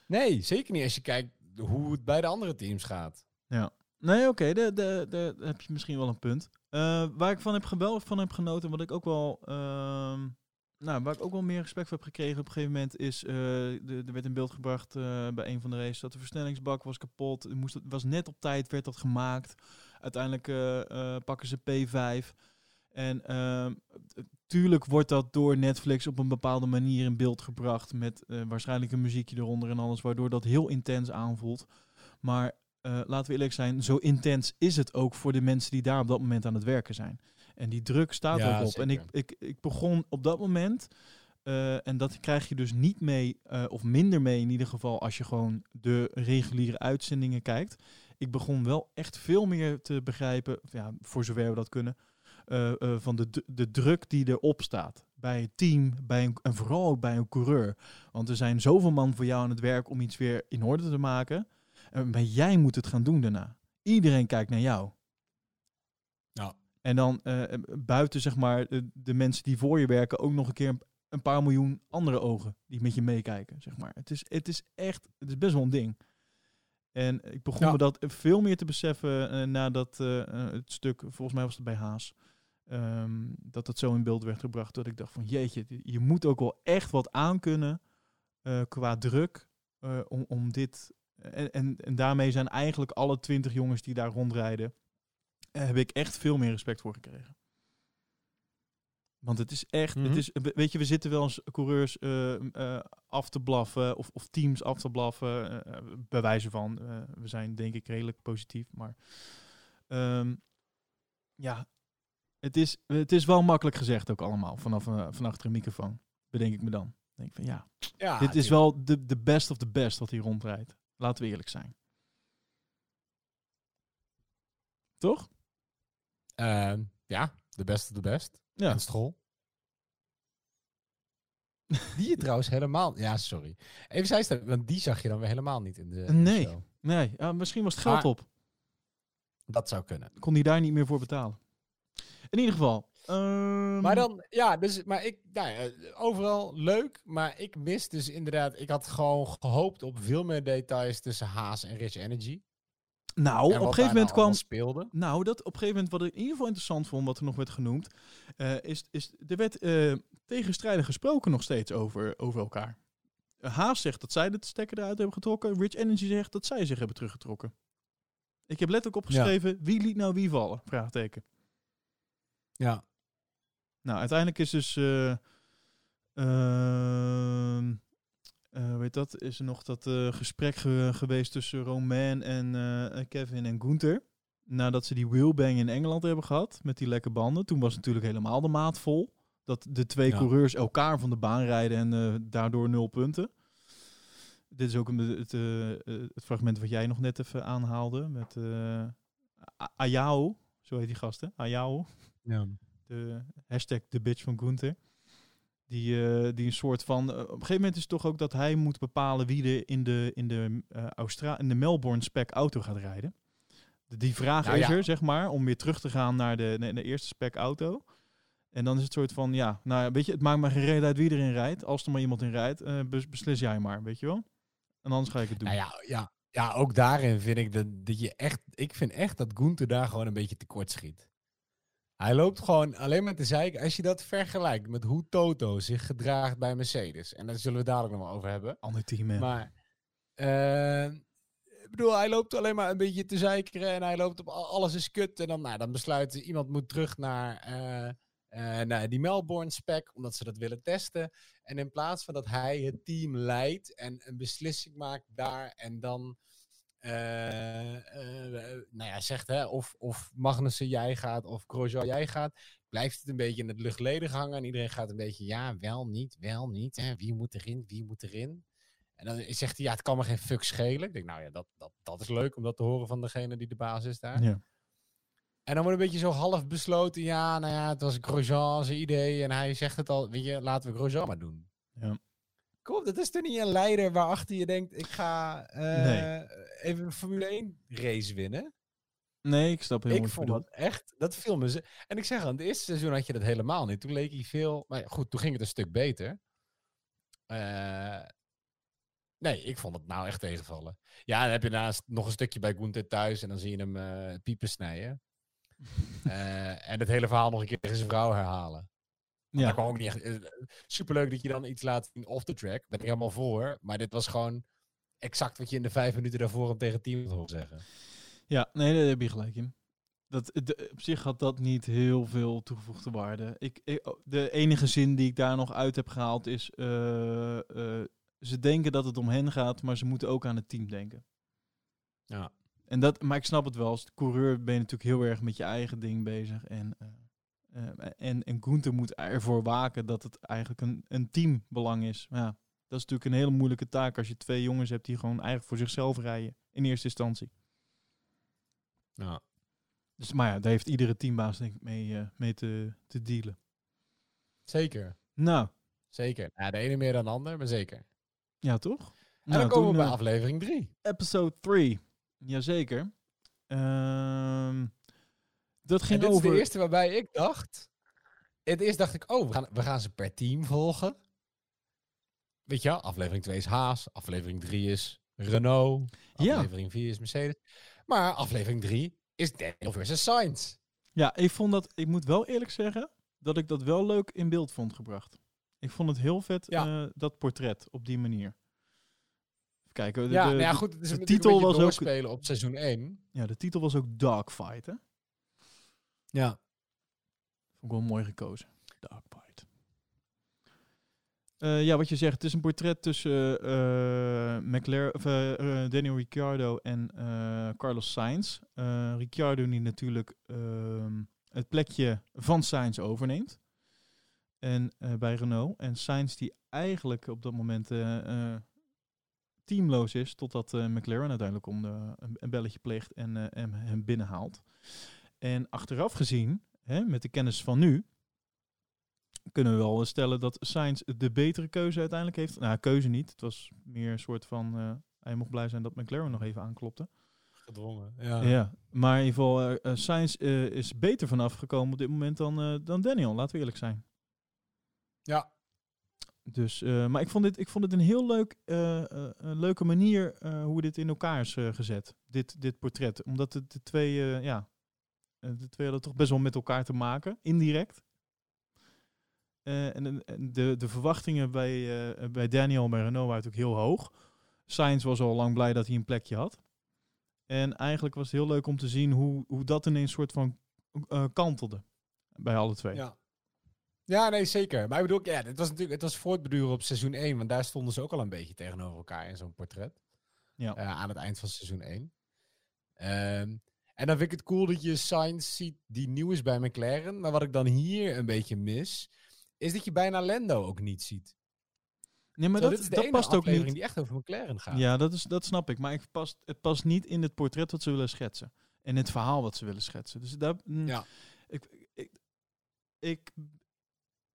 Nee, zeker niet als je kijkt hoe het bij de andere teams gaat. Nee, oké, daar heb je misschien wel een punt. Eh, waar ik van heb geweldig van heb genoten, wat ik ook wel, ehm, nou, waar ik ook wel meer respect voor heb gekregen op een gegeven moment, is, eh, er werd in beeld gebracht eh, bij een van de races dat de versnellingsbak was kapot. Het moest, was net op tijd, werd dat gemaakt. Uiteindelijk pakken ze P5. En ehm, tuurlijk wordt dat door Netflix op een bepaalde manier in beeld gebracht. Met waarschijnlijk een muziekje eronder en alles. Waardoor dat heel intens aanvoelt. Maar eh, laten we eerlijk zijn, zo intens is het ook voor de mensen die daar op dat moment aan het werken zijn. En die druk staat Ja, erop. En ik, ik, ik begon op dat moment, eh, en dat krijg je dus niet mee, eh, of minder mee in ieder geval, als je gewoon de reguliere uitzendingen kijkt. Ik begon wel echt veel meer te begrijpen, ja, voor zover we dat kunnen, van de, de druk die erop staat. Bij het team, bij een, en vooral ook bij een coureur. Want er zijn zoveel man voor jou aan het werk om iets weer in orde te maken. Maar jij moet het gaan doen daarna. Iedereen kijkt naar jou. Ja. En dan eh, buiten zeg maar de, de mensen die voor je werken ook nog een keer een, paar miljoen andere ogen die met je meekijken. Zeg maar. het, is, het is echt, het is best wel een ding. En ik begon Ja. me dat veel meer te beseffen eh, nadat eh, eh, het stuk, volgens mij was het bij Haas, ehm, dat het zo in beeld werd gebracht. Dat ik dacht van jeetje, je moet ook wel echt wat aankunnen eh qua druk eh, om, om dit. En, en, en daarmee zijn eigenlijk alle twintig jongens die daar rondrijden, eh, heb ik echt veel meer respect voor gekregen. Want het is echt, Mhm. het is, we- weet je, we zitten wel eens coureurs eh, eh, af te blaffen of, of teams af te blaffen. eh, bij wijze van, we zijn denk ik redelijk positief. Maar ehm, ja, het is, het is wel makkelijk gezegd ook allemaal vanaf van achter een microfoon. Bedenk ik me dan. Denk van ja, Ja, dit is wel de, de best of the best wat hier rondrijdt. Laten we eerlijk zijn. Toch? Ehm, ja, de beste de best. Ja. En Strol. Die je trouwens helemaal... Ja, sorry. Even zijstellen, want die zag je dan weer helemaal niet in de, Nee. show. Nee, ja, misschien was het geld Maar- op. Dat zou kunnen. Kon hij daar niet meer voor betalen. In ieder geval. Ehm, Maar dan, ja, dus, maar ik, nou ja, overal leuk, maar ik mis dus inderdaad, ik had gewoon gehoopt op veel meer details tussen Haas en Rich Energy. Nou, en op een gegeven moment kwam... speelde. Nou, dat op een gegeven moment, wat ik in ieder geval interessant vond, wat er nog werd genoemd, eh, is, is er werd eh, tegenstrijdig gesproken nog steeds over, over elkaar. Haas zegt dat zij de stekker eruit hebben getrokken. Rich Energy zegt dat zij zich hebben teruggetrokken. Ik heb letterlijk opgeschreven, wie liet nou wie vallen? Vraagteken. Ja. Nou, uiteindelijk is dus. eh ehm, eh, weet dat? Is er nog dat eh, gesprek ge- geweest tussen Romain en Kevin en Gunther. Nadat ze die wheelbang in Engeland hebben gehad met die lekke banden. Toen was natuurlijk helemaal de maat vol. Dat de twee Ja. coureurs elkaar van de baan rijden en daardoor nul punten. Dit is ook een, het, het fragment wat jij nog net even aanhaalde. Met Ayao, zo heet die gasten. Ayao ja. De hashtag de bitch van Gunther. Die, eh, die een soort van. eh, op een gegeven moment is het toch ook dat hij moet bepalen wie er in de, in de, Austra in de Melbourne spec auto gaat rijden. De, die vraag Nou is ja. er, zeg maar, om weer terug te gaan naar de, de, de eerste spec auto. En dan is het soort van, ja, nou weet je, het maakt maar geen reden uit wie erin rijdt. Als er maar iemand in rijdt, bes- beslis jij maar, weet je wel. En anders ga ik het doen. Nou ja, ja, ja, ook daarin vind ik dat, dat je echt, ik vind echt dat Gunther daar gewoon een beetje tekort schiet. Hij loopt gewoon alleen maar te zeiken. Als je dat vergelijkt met hoe Toto zich gedraagt bij Mercedes. En daar zullen we dadelijk nog wel over hebben. Ander team, hè. Maar, eh, ik bedoel, hij loopt alleen maar een beetje te zeikeren en hij loopt op al- alles is kut. En dan, nou, dan besluit iemand moet terug naar, eh, eh, naar die Melbourne spec, omdat ze dat willen testen. En in plaats van dat hij het team leidt en een beslissing maakt daar en dan, nou ja, zegt hè, of, of Magnussen jij gaat of Grosjean jij gaat, blijft het een beetje in het luchtledig hangen. En iedereen gaat een beetje, ja, wel, niet, wel, niet. Hè? Wie moet erin, wie moet erin? En dan zegt hij, ja, het kan me geen fuck schelen. Ik denk, nou ja, dat, dat, dat is leuk om dat te horen van degene die de baas is daar. Ja. En dan wordt een beetje zo half besloten, ja, nou ja, het was Grosjean zijn idee. En hij zegt het al, weet je, laten we Grosjean maar doen. Ja. Kom, dat is toch niet een leider waarachter je denkt, ik ga eh, Nee. even een Formule 1 race winnen. Nee, ik snap helemaal Ik vond dat echt, dat viel me. ze- En ik zeg aan het eerste seizoen had je dat helemaal niet. Toen leek hij veel, maar goed, toen ging het een stuk beter. Eh, nee, ik vond het nou echt tegenvallen. Ja, dan heb je daarnaast nog een stukje bij Gunther thuis en dan zie je hem eh, piepen snijden. En het hele verhaal nog een keer tegen zijn vrouw herhalen. Ja. Dat kwam ook niet echt. eh, superleuk dat je dan iets laat zien off the track. Ben ik helemaal voor. Maar dit was gewoon exact wat je in de vijf minuten daarvoor hem tegen team horen zeggen. Ja, nee, daar heb je gelijk in. Dat, de, op zich had dat niet heel veel toegevoegde waarde. Ik, ik- oh, de enige zin die ik daar nog uit heb gehaald is... eh, eh, ze denken dat het om hen gaat, maar ze moeten ook aan het team denken. Ja. En dat, maar ik snap het wel. Als coureur ben je natuurlijk heel erg met je eigen ding bezig. En, eh, eh, en, en Gunther moet ervoor waken dat het eigenlijk een, een teambelang is. Maar ja, dat is natuurlijk een hele moeilijke taak als je twee jongens hebt die gewoon eigenlijk voor zichzelf rijden. In eerste instantie. Ja. Dus, maar ja, daar heeft iedere teambaas denk ik mee, eh, mee te, te dealen. Zeker. Nou, Zeker. Ja, de ene meer dan de ander, maar zeker. ja toch? En nou, dan komen we bij aflevering 3. episode 3. Jazeker. Ehm dat En ging dit is over... de eerste waarbij ik dacht... Het eerst dacht ik, oh, we gaan, we gaan ze per team volgen. Weet je wel, aflevering 2 is Haas. Aflevering 3 is Renault. Ja. Aflevering 4 is Mercedes. Maar aflevering 3 is Daniel versus Sainz. Ja, ik vond dat... Ik moet wel eerlijk zeggen dat ik dat wel leuk in beeld vond gebracht. Ik vond het heel vet, Ja. eh, dat portret, op die manier. Even kijken. De, ja, de, nou ja, goed. Het is de titel was ook- doorspelen op seizoen 1. ja, de titel was ook Dogfight, hè? Ja. Vond ik wel mooi gekozen. Dogfight. Eh, ja, wat je zegt, het is een portret tussen eh McLaren, of, eh, Daniel Ricciardo en Carlos Sainz. Ricciardo die natuurlijk ehm, het plekje van Sainz overneemt. En bij Renault. En Sainz die eigenlijk op dat moment teamloos is, totdat McLaren uiteindelijk om de, een, belletje pleegt en hem, hem binnenhaalt. En achteraf gezien, hè, met de kennis van nu, kunnen we wel stellen dat Sainz de betere keuze uiteindelijk heeft. Nou, keuze niet. Het was meer een soort van, eh, hij mocht blij zijn dat McLaren nog even aanklopte. Gedwongen. Ja. Ja, maar in ieder geval, Sainz eh, is beter vanaf gekomen op dit moment dan, dan Daniel, laten we eerlijk zijn. Ja. Dus, maar ik vond, dit, ik vond het een heel leuk, een leuke manier hoe dit in elkaar is gezet, dit, dit portret. Omdat het de twee, ja, de twee hadden toch best wel met elkaar te maken, indirect. Eh, en en de, de verwachtingen bij, eh, bij Daniel en bij Renault waren natuurlijk heel hoog. Sainz was al lang blij dat hij een plekje had. En eigenlijk was het heel leuk om te zien hoe, hoe dat ineens soort van eh, kantelde bij alle twee. Ja. Ja, nee, zeker. Maar ik bedoel, ja, het was natuurlijk het was voortbeduren op seizoen 1, want daar stonden ze ook al een beetje tegenover elkaar in zo'n portret. Ja. Aan het eind van seizoen 1. Ehm, en dan vind ik het cool dat je Sainz ziet die nieuw is bij McLaren. Maar wat ik dan hier een beetje mis, is dat je bijna Lando ook niet ziet. Nee, maar Zo, dat, dat past ook niet. die echt over McLaren gaat. Ja, dat, is, dat snap ik. Maar ik past, het past niet in het portret wat ze willen schetsen. En het verhaal wat ze willen schetsen. Dus daar, mm, Ja. ik, ik, ik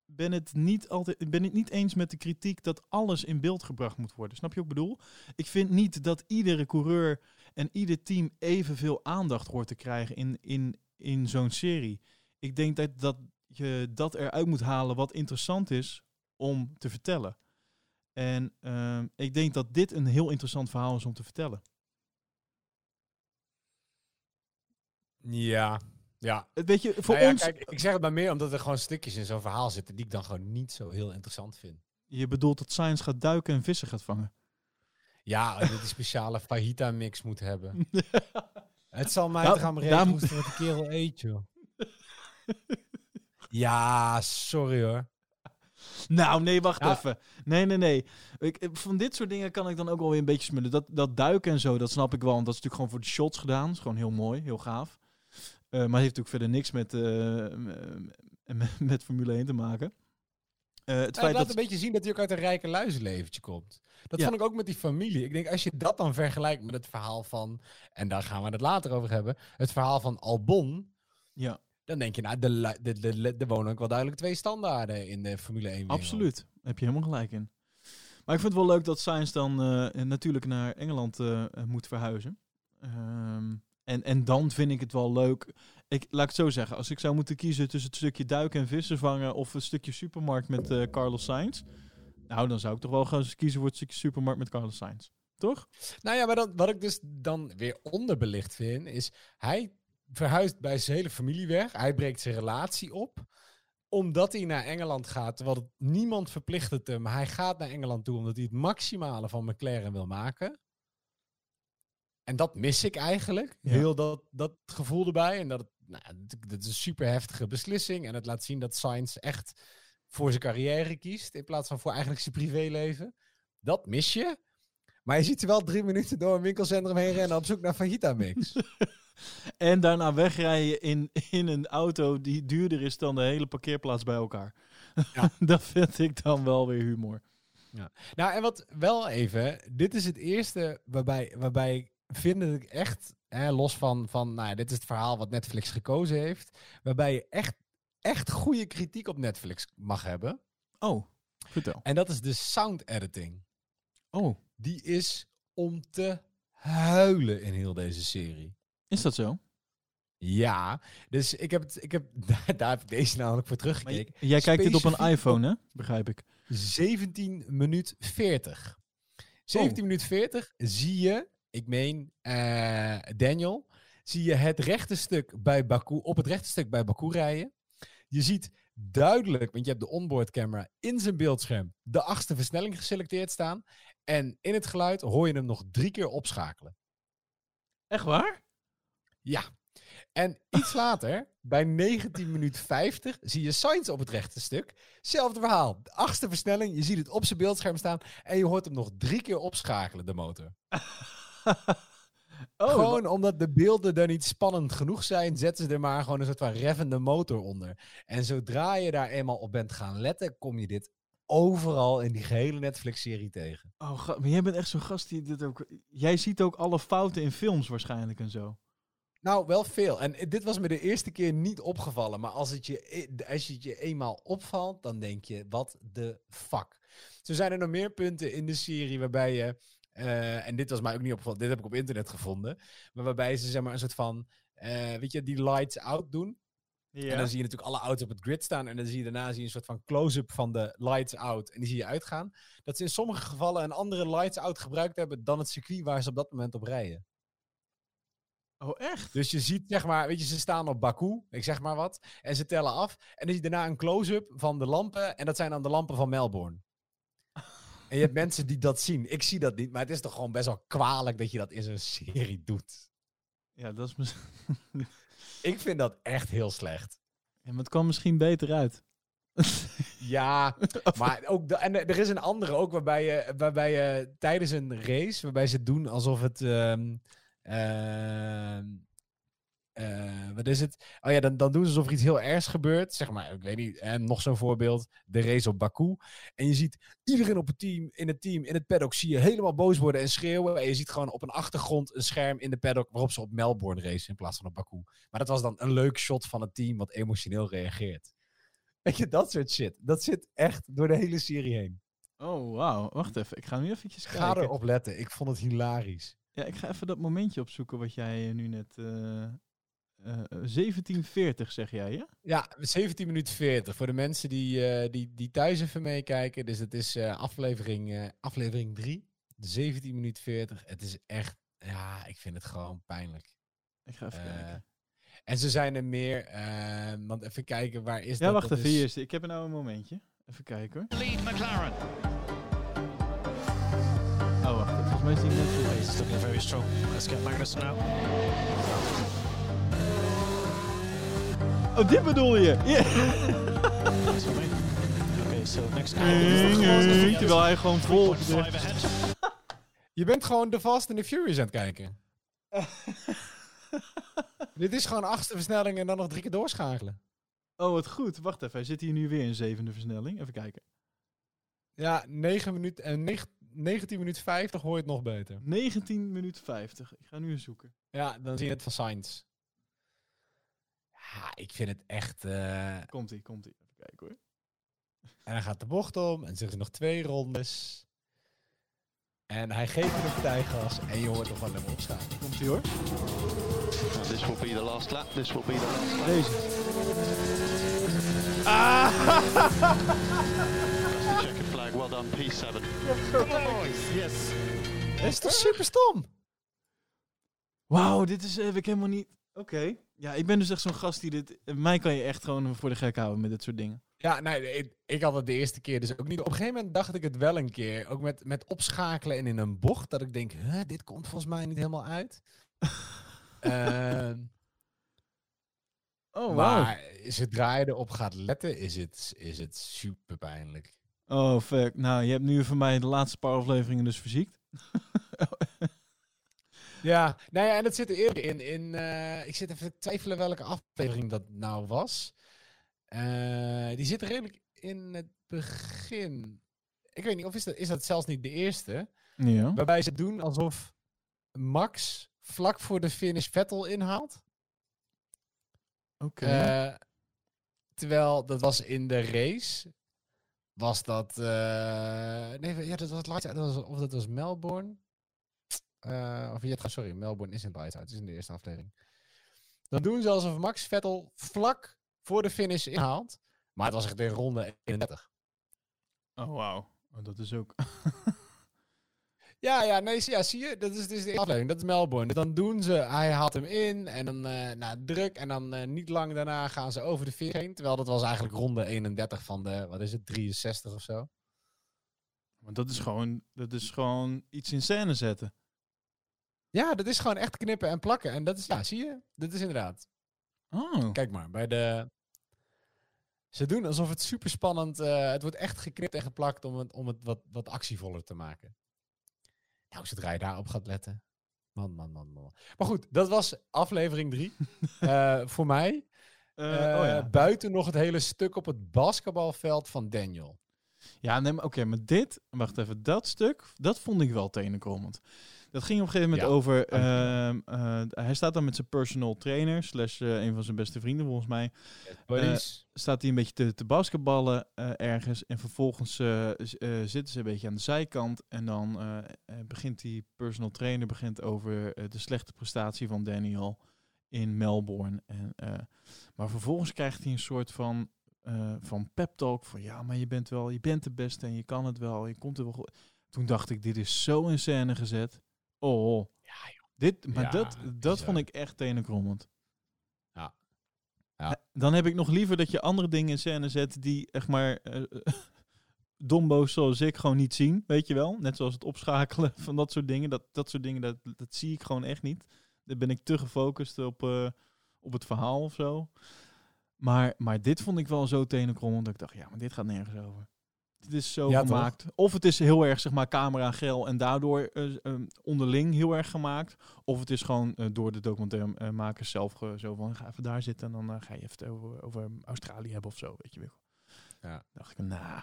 ben het niet altijd. Ik ben het niet eens met de kritiek dat alles in beeld gebracht moet worden. Snap je wat ik bedoel? Ik vind niet dat iedere coureur en ieder team evenveel aandacht hoort te krijgen in, in, in zo'n serie. Ik denk dat, dat je dat eruit moet halen wat interessant is om te vertellen. En ehm, ik denk dat dit een heel interessant verhaal is om te vertellen. Ja. Ja. Het Weet je, voor Nou ja, ons, kijk, ik zeg het maar meer omdat er gewoon stukjes in zo'n verhaal zitten die ik dan gewoon niet zo heel interessant vind. je bedoelt dat Science gaat duiken en vissen gaat vangen. Ja, dat die speciale fajita mix moet hebben. Het zal mij Nou, toch gaan daar berekenen moet- wat de kerel eet, joh. Ja, sorry hoor. nou, nee, wacht Ja. even. Nee, nee, nee. Ik, van dit soort dingen kan ik dan ook wel weer een beetje smullen. Dat, dat duiken en zo, dat snap ik wel. Want dat is natuurlijk gewoon voor de shots gedaan. Dat is gewoon heel mooi, heel gaaf. Eh, maar heeft natuurlijk verder niks met, eh, met Formule 1 te maken. Eh, het Het feit laat dat... een beetje zien dat hij ook uit een rijke luizenleventje komt. Dat Ja. vond ik ook met die familie. Ik denk, als je dat dan vergelijkt met het verhaal van... En daar gaan we het later over hebben. Het verhaal van Albon. Ja, Dan denk je, nou, de, de, de, de- er wonen ook wel duidelijk twee standaarden in de Formule 1 wereld. absoluut. Daar heb je helemaal gelijk in. Maar ik vind het wel leuk dat Science dan eh, natuurlijk naar Engeland eh, moet verhuizen. Ehm, en, en dan vind ik het wel leuk. Ik, laat ik het zo zeggen. Als ik zou moeten kiezen tussen het stukje duiken en vissen vangen... of een stukje supermarkt met eh, Carlos Sainz... Nou, dan zou ik toch wel gaan kiezen voor het supermarkt met Carlos Sainz. Toch? Nou ja, maar dan, wat ik dus dan weer onderbelicht vind, is hij verhuist bij zijn hele familie weg. Hij breekt zijn relatie op, omdat hij naar Engeland gaat, terwijl het, niemand verplicht het hem. Hij gaat naar Engeland toe omdat hij het maximale van McLaren wil maken. En dat mis ik eigenlijk. Ja. Heel dat, dat gevoel erbij. En dat, het, nou, dat- dat is een super heftige beslissing. En het laat zien dat Sainz echt voor zijn carrière kiest, in plaats van voor eigenlijk zijn privéleven. Dat mis je. Maar je ziet er wel drie minuten door een winkelcentrum heen rennen op zoek naar fajita mix. En daarna wegrijden in, in een auto die duurder is dan de hele parkeerplaats bij elkaar. Ja. dat vind ik dan wel weer humor. nou, en wat wel even, dit is het eerste waarbij, waarbij ik vind dat ik echt, hè, los van, van, nou ja, dit is het verhaal wat Netflix gekozen heeft, waarbij je echt, echt goede kritiek op Netflix mag hebben. Oh, vertel. En dat is de sound editing. Oh, Die is om te huilen in heel deze serie. is dat zo? Ja, dus ik heb, het, ik heb daar, daar heb ik deze namelijk voor teruggekeken. jij kijkt dit op een iPhone, hè? Begrijp ik. 17 minuut 40. 17 minuut 40 zie je, ik meen eh, Daniel, zie je het rechte stuk bij Baku, op het rechte stuk bij Baku rijden. Je ziet duidelijk, want je hebt de onboard camera in zijn beeldscherm, de achtste versnelling geselecteerd staan. En in het geluid hoor je hem nog drie keer opschakelen. Echt waar? Ja. En iets later, bij 19 minuut 50, zie je Sainz op het rechte stuk. Zelfde verhaal. De achtste versnelling, je ziet het op zijn beeldscherm staan. En je hoort hem nog drie keer opschakelen, de motor. oh, gewoon omdat de beelden daar niet spannend genoeg zijn, zetten ze er maar gewoon een soort van revende motor onder. En zodra je daar eenmaal op bent gaan letten, kom je dit overal in die gehele Netflix-serie tegen. oh, maar jij bent echt zo'n gast die dit ook... Jij ziet ook alle fouten in films waarschijnlijk en zo. Nou, wel veel. En dit was me de eerste keer niet opgevallen. Maar als het je, e- als het je eenmaal opvalt, dan denk je, wat de fuck. Zo zijn er nog meer punten in de serie waarbij je... eh, en dit was mij ook niet opgevallen, dit heb ik op internet gevonden. Maar waarbij ze zeg maar een soort van, eh, weet je, die lights out doen. Ja. En dan zie je natuurlijk alle auto's op het grid staan. En dan zie je daarna zie je een soort van close-up van de lights out. En die zie je uitgaan. Dat ze in sommige gevallen een andere lights out gebruikt hebben dan het circuit waar ze op dat moment op rijden. Oh, echt? Dus je ziet, zeg maar, weet je, ze staan op Baku, ik zeg maar wat. En ze tellen af. En dan zie je daarna een close-up van de lampen. En dat zijn dan de lampen van Melbourne. En je hebt mensen die dat zien. Ik zie dat niet, maar het is toch gewoon best wel kwalijk dat je dat in zo'n serie doet. Ja, dat is misschien... Ik vind dat echt heel slecht. Ja, maar het kwam misschien beter uit. Ja, maar ook en er is een andere ook waarbij je, waarbij je tijdens een race, waarbij ze doen alsof het. ehm, ehm, eh, wat is het? Oh ja, dan, dan doen ze alsof er iets heel ergs gebeurt. Zeg maar, ik weet niet. En nog zo'n voorbeeld: de race op Baku. En je ziet iedereen op het team, in het team, in het paddock, zie je helemaal boos worden en schreeuwen. En je ziet gewoon op een achtergrond een scherm in de paddock waarop ze op Melbourne racen in plaats van op Baku. Maar dat was dan een leuk shot van het team wat emotioneel reageert. Weet je, dat soort shit. Dat zit echt door de hele serie heen. Oh, wauw. Wacht even. Ik ga nu eventjes Ga kijken. erop letten. Ik vond het hilarisch. Ja, ik ga even dat momentje opzoeken wat jij eh, nu net... eh eh, 1740 zeg jij, ja? Ja, 17 minuten 40. Voor de mensen die, eh, die, die thuis even meekijken. Dus het is eh, aflevering, eh, aflevering 3. 17 minuten 40. Het is echt... Ja, ik vind het gewoon pijnlijk. Ik ga even Eh, kijken. En ze zijn er meer. eh, want even kijken, waar is Ja, dat? wacht Dat even. is- is, ik heb er nou een momentje. Even kijken hoor. lead McLaren. Oh, wacht. Volgens mij is die net. It's looking very strong. Let's get Magnussen now. Oh, dit bedoel je? Ja. Okay, so next the Terwijl hij gewoon vol... 3.5 ahead. Je bent gewoon The Fast and the Furious aan het kijken. Dit is gewoon achtste versnelling en dan nog drie keer doorschakelen. Oh, wat goed. Wacht even. Hij zit hier nu weer in zevende versnelling. Even kijken. Ja, 9 minuten en 9 19 minuten 50 hoor je het nog beter. 19 minuten 50. Ik ga nu eens zoeken. Ja, dan zie je het van Sainz. Ja, ik vind het echt... eh, Komt-ie, komt-ie. Even kijken hoor. En hij gaat de bocht om en zitten er nog twee rondes. En hij geeft hem een partijgas en je hoort hem gewoon even opstaan. Komt-ie hoor. And this will be the last lap. This will be the last lap. Deze. That's the checkered flag. Well done, P7. Yes. Dat is toch super stom? Wauw, dit is heb ik helemaal niet... Oké. Ja, ik ben dus echt zo'n gast die dit... eh, Mij kan je echt gewoon voor de gek houden met dit soort dingen. Ja, nee, ik, ik had het de eerste keer dus ook niet. Op een gegeven moment dacht ik het wel een keer. Ook met, met opschakelen en in een bocht. Dat ik denk, huh, dit komt volgens mij niet helemaal uit. Ehm, Oh, wauw. maar zodra je erop gaat letten, is het, is het super pijnlijk. Oh, fuck. Nou, je hebt nu voor mij de laatste paar afleveringen dus verziekt. Ja, nou ja, en dat zit er eerder in. in eh, ik zit even te twijfelen welke aflevering dat nou was. Eh, die zit redelijk in het begin. Ik weet niet, of is dat, is dat zelfs niet de eerste? Ja. Waarbij ze doen alsof Max vlak voor de finish Vettel inhaalt. Oké. Eh, terwijl dat was in de race. Was dat. nee, ja, dat was dat was, of dat was Melbourne. Eh, of sorry, Melbourne is in Out. Het is in de eerste aflevering. Dan doen ze alsof Max Vettel vlak voor de finish inhaalt. Maar het was echt in ronde 31. oh, wauw. Oh, dat is ook... Ja, ja, nee, zie- ja, zie je? Dat is, dit is de aflevering. Dat is Melbourne. Dan doen ze, hij haalt hem in en dan eh nou, druk. En dan eh, niet lang daarna gaan ze over de finish heen. Terwijl dat was eigenlijk ronde 31 van de, wat is het, 63 of zo. Want dat is gewoon, dat is gewoon iets in scène zetten. Ja, dat is gewoon echt knippen en plakken. En dat is, ja, zie je? Dat is inderdaad. Oh. Kijk maar, bij de... Ze doen alsof het super spannend... eh, het wordt echt geknipt en geplakt om het, om het wat, wat actievoller te maken. Nou, zodra je daarop gaat letten. Man, man, man, man. Maar goed, dat was aflevering drie. Eh, voor mij. Eh, oh ja. Buiten nog het hele stuk op het basketbalveld van Daniel. Ja, nee, maar oké, maar dit, wacht even, dat stuk, dat vond ik wel tenenkrommend. Dat ging op een gegeven moment Ja, over, ehm, eh, hij staat dan met zijn personal trainer, slash eh, een van zijn beste vrienden volgens mij, Buddies. staat hij een beetje te, te basketballen eh, ergens en vervolgens eh, eh, zitten ze een beetje aan de zijkant en dan eh, eh, begint die personal trainer begint over eh, de slechte prestatie van Daniel in Melbourne. En, eh, maar vervolgens krijgt hij een soort van, eh, van pep talk van ja, maar je bent wel, je bent de beste en je kan het wel, je komt er wel goed. Toen dacht ik, dit is zo in scène gezet. Oh, Ja, dit, maar Ja, dat, dat vond ik echt tenenkrommend. Ja. Ja. Dan heb ik nog liever dat je andere dingen in scène zet die echt maar dombo's zoals ik gewoon niet zien, weet je wel? Net zoals het opschakelen van dat soort dingen. Dat, dat soort dingen, dat, dat zie ik gewoon echt niet. Dan ben ik te gefocust op, eh, op het verhaal of zo. Maar, maar dit vond ik wel zo tenenkrommend dat ik dacht, ja, maar dit gaat nergens over. Dit is zo Ja, toch? gemaakt. Of het is heel erg, zeg maar, camera gel en daardoor eh, eh, onderling heel erg gemaakt. Of het is gewoon eh, door de documentairemakers zelf zo van, ga even daar zitten en dan eh, ga je even over, over Australië hebben of zo, weet je wel. Ja. dacht ik, nou,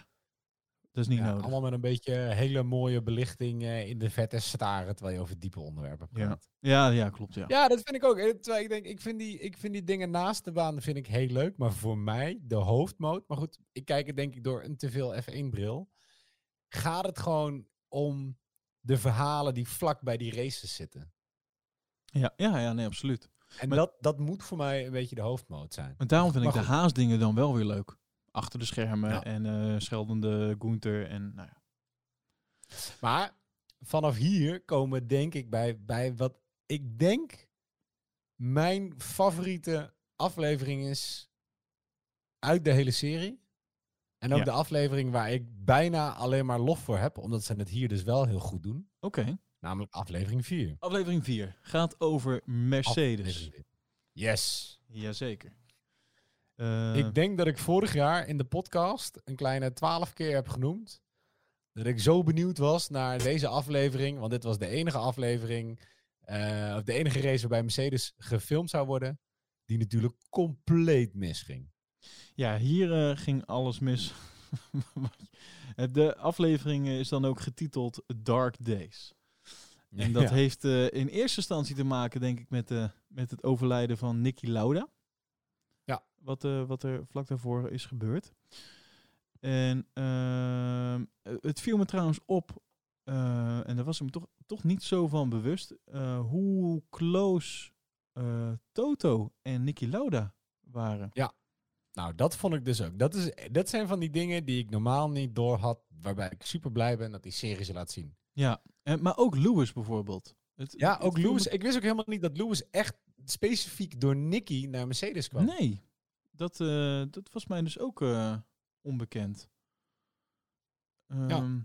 dat is niet Ja, nodig. allemaal met een beetje hele mooie belichting eh, in de vette staren, terwijl je over diepe onderwerpen praat. Ja, ja, klopt, ja. Ja, dat vind ik ook. Terwijl ik denk, ik vind, die, ik vind die dingen naast de baan vind ik heel leuk. Maar voor mij, de hoofdmoot. Maar goed, ik kijk het denk ik door een te veel F1-bril. Gaat het gewoon om de verhalen die vlak bij die races zitten. Ja, ja, ja nee, absoluut. En Maar- dat, dat moet voor mij een beetje de hoofdmoot zijn. En daarom vind ik de haasdingen dan wel weer leuk. Achter de schermen Ja. en eh scheldende Gunther en nou ja. Maar vanaf hier komen we denk ik bij, bij wat ik denk mijn favoriete aflevering is uit de hele serie. En ook Ja. de aflevering waar ik bijna alleen maar lof voor heb, omdat ze het hier dus wel heel goed doen. Oké. Namelijk aflevering 4. Aflevering 4 gaat over Mercedes. Aflevering. Yes. Jazeker. Eh, Ik denk dat ik vorig jaar in de podcast een kleine twaalf keer heb genoemd. Dat ik zo benieuwd was naar deze aflevering. Want dit was de enige aflevering. eh, of de enige race waarbij Mercedes gefilmd zou worden. Die natuurlijk compleet misging. Ja, hier eh, ging alles mis. de aflevering is dan ook getiteld Dark Days. En dat Ja. heeft in eerste instantie te maken, denk ik, met, met het overlijden van Nicky Lauda. Ja. Wat, eh, wat er vlak daarvoor is gebeurd. En ehm, eh, het viel me trouwens op, eh, en daar was ik me toch, toch niet zo van bewust, eh, hoe close Toto en Nicky Lauda waren. Nou, dat vond ik dus ook. Dat, is, dat zijn van die dingen die ik normaal niet door had. Waarbij ik super blij ben dat die serie ze laat zien. Ja, en, maar ook Lewis bijvoorbeeld. Het- Ja, ook Lewis. Ik wist ook helemaal niet dat Lewis echt specifiek door Nicky naar Mercedes kwam. Nee, dat, eh, dat was mij dus ook eh, onbekend. Ehm,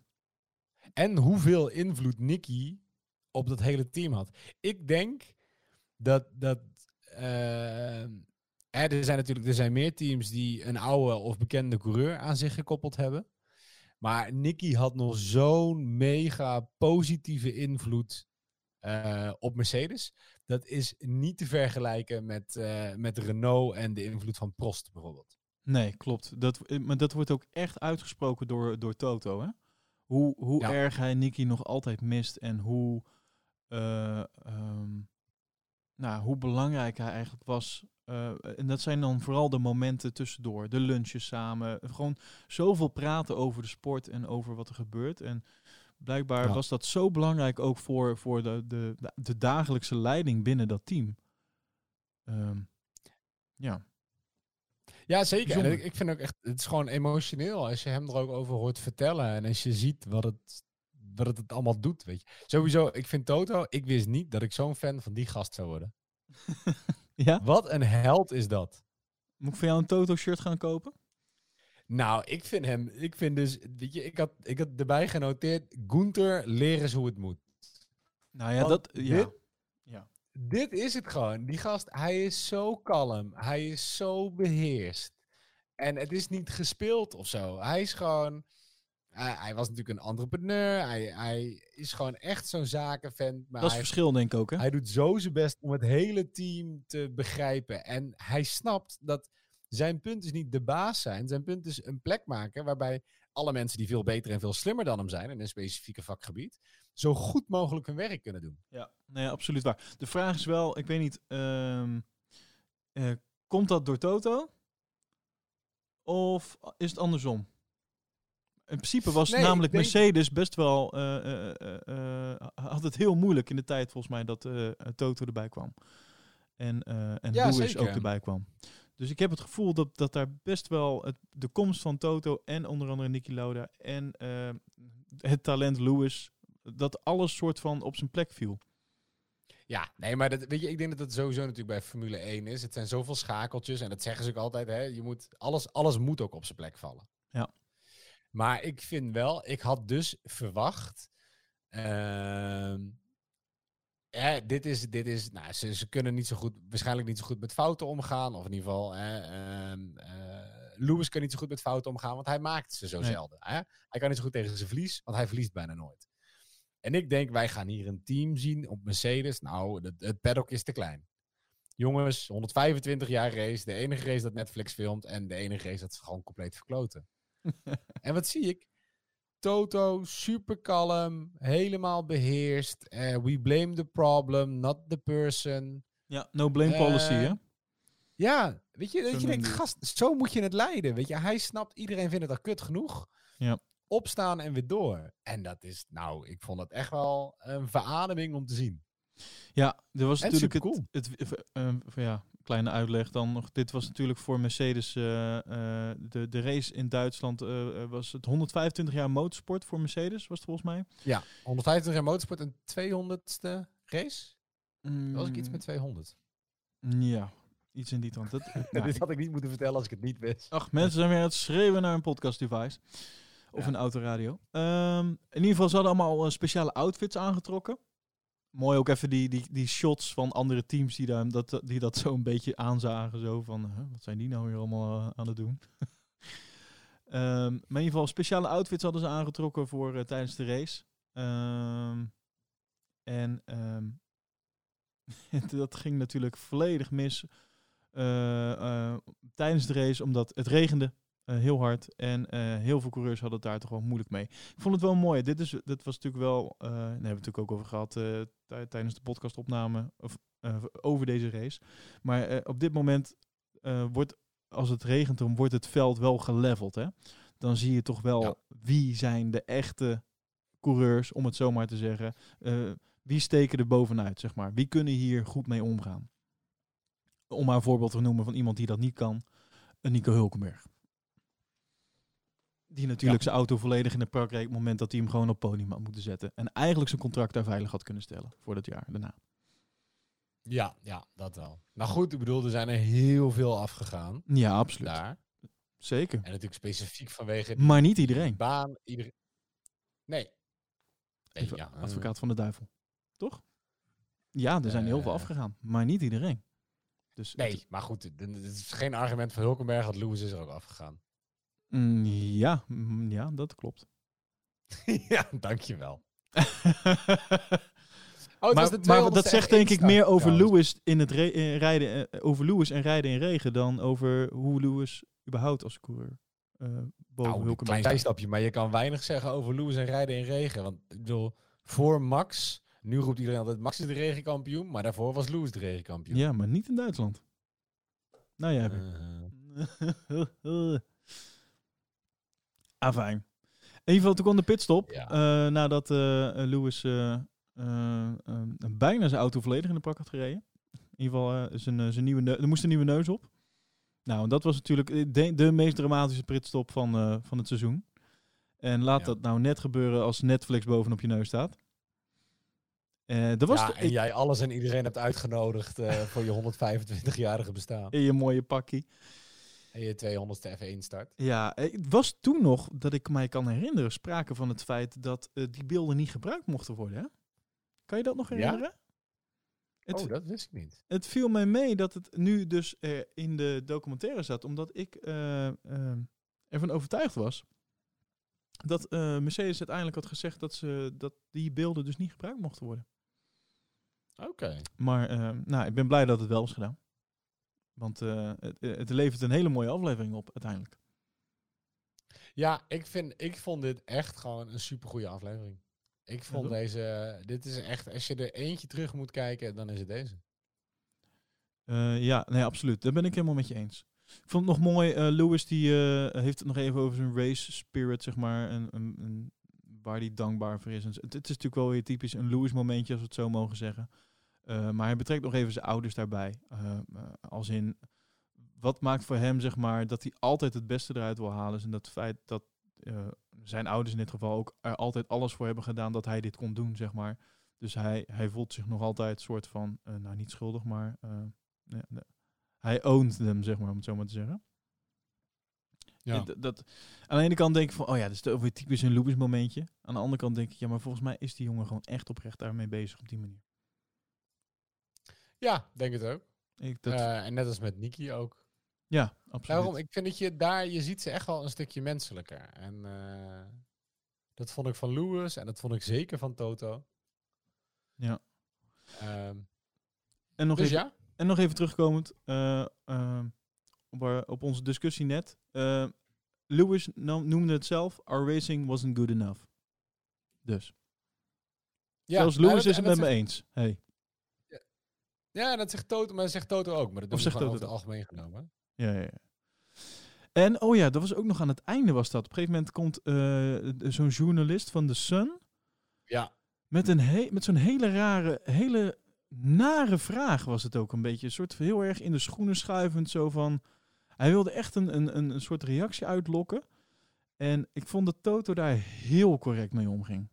En hoeveel invloed Nicky op dat hele team had. Ik denk dat. dat eh, hè, er zijn natuurlijk er zijn meer teams die een oude of bekende coureur aan zich gekoppeld hebben. Maar Nicky had nog zo'n mega positieve invloed eh, op Mercedes. Dat is niet te vergelijken met, eh, met Renault en de invloed van Prost bijvoorbeeld. Nee, klopt. Dat, eh, maar dat wordt ook echt uitgesproken door, door Toto. Hè? Hoe, hoe Ja. erg hij Nicky nog altijd mist en hoe, eh, ehm, nou, hoe belangrijk hij eigenlijk was. En dat zijn dan vooral de momenten tussendoor. De lunches samen. Gewoon zoveel praten over de sport en over wat er gebeurt. En blijkbaar Ja. was dat zo belangrijk ook voor, voor de, de, de, dagelijkse leiding binnen dat team. Ehm, ja. Ja, zeker. En ik, ik vind ook echt, het is gewoon emotioneel als je hem er ook over hoort vertellen. En als je ziet wat het, wat het, het allemaal doet, weet je. Sowieso, ik vind Toto, ik wist niet dat ik zo'n fan van die gast zou worden. ja? Wat een held is dat. Moet ik voor jou een Toto-shirt gaan kopen? Nou, ik vind hem, ik vind dus, weet je, ik had, ik had erbij genoteerd, Gunther, leer eens hoe het moet. Nou ja, Want dat... Ja. dit- dit is het gewoon. Die gast, hij is zo kalm. Hij is zo beheerst. En het is niet gespeeld of zo. Hij is gewoon... Hij, hij was natuurlijk een entrepreneur. Hij, hij is gewoon echt zo'n zakenvent. Maar Dat is hij, verschil, denk ik ook, hè? hij doet zo zijn best om het hele team te begrijpen. En hij snapt dat zijn punt is niet de baas zijn. Zijn punt is een plek maken waarbij alle mensen die veel beter en veel slimmer dan hem zijn in een specifieke vakgebied, zo goed mogelijk hun werk kunnen doen. Ja, nee, absoluut waar. De vraag is wel, ik weet niet, ehm, eh, komt dat door Toto? Of is het andersom? In principe was Nee, namelijk denk- Mercedes best wel, eh, had het heel moeilijk in de tijd volgens mij dat Toto erbij kwam. En, en Ja, Lewis zeker. ook erbij kwam. Dus ik heb het gevoel dat, dat daar best wel het, de komst van Toto en onder andere Niki Lauda en eh, het talent Lewis, dat alles soort van op zijn plek viel. Ja, nee, maar dat, weet je, ik denk dat het sowieso natuurlijk bij Formule 1 is. Het zijn zoveel schakeltjes en dat zeggen ze ook altijd. Hè, je moet, alles, alles moet ook op zijn plek vallen. Ja. Maar ik vind wel, ik had dus verwacht. ehm, hè, dit is, dit is nou, ze, ze kunnen niet zo goed, waarschijnlijk niet zo goed met fouten omgaan. Of in ieder geval, hè, ehm, eh, Lewis kan niet zo goed met fouten omgaan, want hij maakt ze zo Nee. zelden. Hè? Hij kan niet zo goed tegen zijn verlies, want hij verliest bijna nooit. En ik denk, wij gaan hier een team zien op Mercedes. Nou, het, het paddock is te klein. Jongens, 125 jaar race. De enige race dat Netflix filmt. En de enige race dat ze gewoon compleet verkloten. en wat zie ik? Toto, super kalm, helemaal beheerst. Eh, we blame the problem, not the person. Ja, no blame policy, Eh, hè? Ja, weet je, dat je denkt, gast, zo moet je het leiden. Weet je, hij snapt, iedereen vindt het al kut genoeg. Ja. Opstaan en weer door. En dat is, nou, ik vond het echt wel een verademing om te zien. Ja, er was En natuurlijk het, het, eh, eh, ja, kleine uitleg dan nog. Dit was natuurlijk voor Mercedes eh, eh, de, de race in Duitsland eh, was het 125 jaar motorsport voor Mercedes was het volgens mij. Ja, 150 jaar motorsport en 200ste race? Was ik iets Mm, met 200? Ja, iets in die trant. Dat, nou, Dit had ik niet moeten vertellen als ik het niet wist. Ach, mensen zijn weer aan het schreeuwen naar een podcast device. Of Ja. een autoradio. Ehm, in ieder geval, ze hadden allemaal speciale outfits aangetrokken. Mooi ook even die, die, die shots van andere teams die, daar, dat, die dat zo een beetje aanzagen. Zo van, wat zijn die nou weer allemaal eh, aan het doen? Ehm, maar in ieder geval, speciale outfits hadden ze aangetrokken voor eh, tijdens de race. Ehm, en ehm, dat ging natuurlijk volledig mis eh, tijdens de race, omdat het regende heel hard. En eh, heel veel coureurs hadden het daar toch wel moeilijk mee. Ik vond het wel mooi. Dit, is, dit was natuurlijk wel, eh, daar hebben we het natuurlijk ook over gehad eh, tij- tijdens de podcastopname of, eh, over deze race. Maar eh, op dit moment eh, wordt, als het regent, dan wordt het veld wel geleveld. Hè? Dan zie je toch wel Ja. wie zijn de echte coureurs, om het zo maar te zeggen. Eh, wie steken er bovenuit, zeg maar. Wie kunnen hier goed mee omgaan? Om maar een voorbeeld te noemen van iemand die dat niet kan. Een Nico Hulkenberg. Die natuurlijk zijn auto volledig in de prak reed op het moment dat hij hem gewoon op podium had moeten zetten. En eigenlijk zijn contract daar veilig had kunnen stellen voor dat jaar daarna. Ja, ja, dat wel. Nou goed, ik bedoel, er zijn er heel veel afgegaan Ja, absoluut. daar. Zeker. En natuurlijk specifiek vanwege Maar niet iedereen. baan. Iedereen... Nee. nee Even ja, eh, advocaat van de duivel. Toch? Ja, er zijn heel veel Eh. afgegaan. Maar niet iedereen. Dus het- Nee, maar goed, het is geen argument voor Hulkenberg, want Lewis is er ook afgegaan. Mm, ja, mm, ja, dat klopt. ja, dankjewel. maar, Oh, de maar dat 200ste zegt denk ik F1 meer over. Lewis in het eh, rijden, eh, over Lewis en rijden in regen dan over hoe Lewis überhaupt als coureur eh boven Nou, een klein zijstapje, maar je kan weinig zeggen over Lewis en rijden in regen. Want ik bedoel, voor Max, nu roept iedereen altijd Max is de regenkampioen, maar daarvoor was Lewis de regenkampioen. Ja, maar niet in Duitsland. Nou ja, Uh, Afijn. In ieder geval, toen kwam de pitstop. Ja. eh, nadat eh, Lewis eh, eh, eh, bijna zijn auto volledig in de pak had gereden. In ieder geval, zijn, zijn nieuwe er moest een nieuwe neus op. Nou, en dat was natuurlijk de, de meest dramatische pitstop van, van het seizoen. En laat Ja. dat nou net gebeuren als Netflix bovenop je neus staat. Dat was ja, en jij alles en iedereen hebt uitgenodigd voor je 125-jarige bestaan. in je mooie pakkie. En je 200ste F1 start. Ja, het was toen nog, dat ik mij kan herinneren, sprake van het feit dat eh, die beelden niet gebruikt mochten worden. Hè? Kan je dat nog Ja? herinneren? Het, Oh, dat wist ik niet. het viel mij mee dat het nu dus eh, in de documentaire zat, omdat ik eh, ervan overtuigd was dat Mercedes uiteindelijk had gezegd dat, ze, dat die beelden dus niet gebruikt mochten worden. Oké. Maar nou, ik ben blij dat het wel is gedaan. Want eh, het, het levert een hele mooie aflevering op uiteindelijk. Ja, ik, vind, ik vond dit echt gewoon een supergoeie aflevering. Ik vond deze... Dit is echt... Als je er eentje terug moet kijken, dan is het deze. Eh, ja, nee, absoluut. Daar ben ik helemaal met je eens. Ik vond het nog mooi, eh, Lewis die eh, heeft het nog even over zijn race spirit, zeg maar. En, en, en waar hij dankbaar voor is. Het, het is natuurlijk wel weer typisch een Lewis momentje, als we het zo mogen zeggen. Eh, maar hij betrekt nog even zijn ouders daarbij. Eh, eh, als in, wat maakt voor hem, zeg maar, dat hij altijd het beste eruit wil halen. En dat feit dat zijn ouders in dit geval ook er altijd alles voor hebben gedaan dat hij dit kon doen, zeg maar. Dus hij, hij voelt zich nog altijd soort van, nou niet schuldig, maar ja, hij owned them, zeg maar, om het zo maar te zeggen. Ja. Dat, aan de ene kant denk ik van, oh ja, dat is weer typisch een Lewis momentje. Aan de andere kant denk ik, ja, maar volgens mij is die jongen gewoon echt oprecht daarmee bezig op die manier. Ja, denk het ook. Ik, dat, Eh, en net als met Niki ook. ja, absoluut. Daarom, ik vind dat je daar, je ziet ze echt wel een stukje menselijker. En eh, dat vond ik van Lewis en dat vond ik zeker van Toto. Ja. Ehm, en, nog dus even, ja, en nog even terugkomend eh, eh, op, op onze discussie net. Lewis no- noemde het zelf, our racing wasn't good enough. Dus, ja zelfs nou, Lewis dat- is het met me eens. Hey. Ja, dat zegt Toto, maar dat zegt Toto ook. Maar dat Of doen we zegt Toto over het algemeen genomen. Ja, ja, ja. En, oh ja, dat was ook nog aan het einde was dat. Op een gegeven moment komt eh, zo'n journalist van The Sun Ja, met, een he- met zo'n hele rare, hele nare vraag was het ook een beetje. Een soort heel erg in de schoenen schuivend, zo van... Hij wilde echt een, een, een, een soort reactie uitlokken. En ik vond dat Toto daar heel correct mee omging.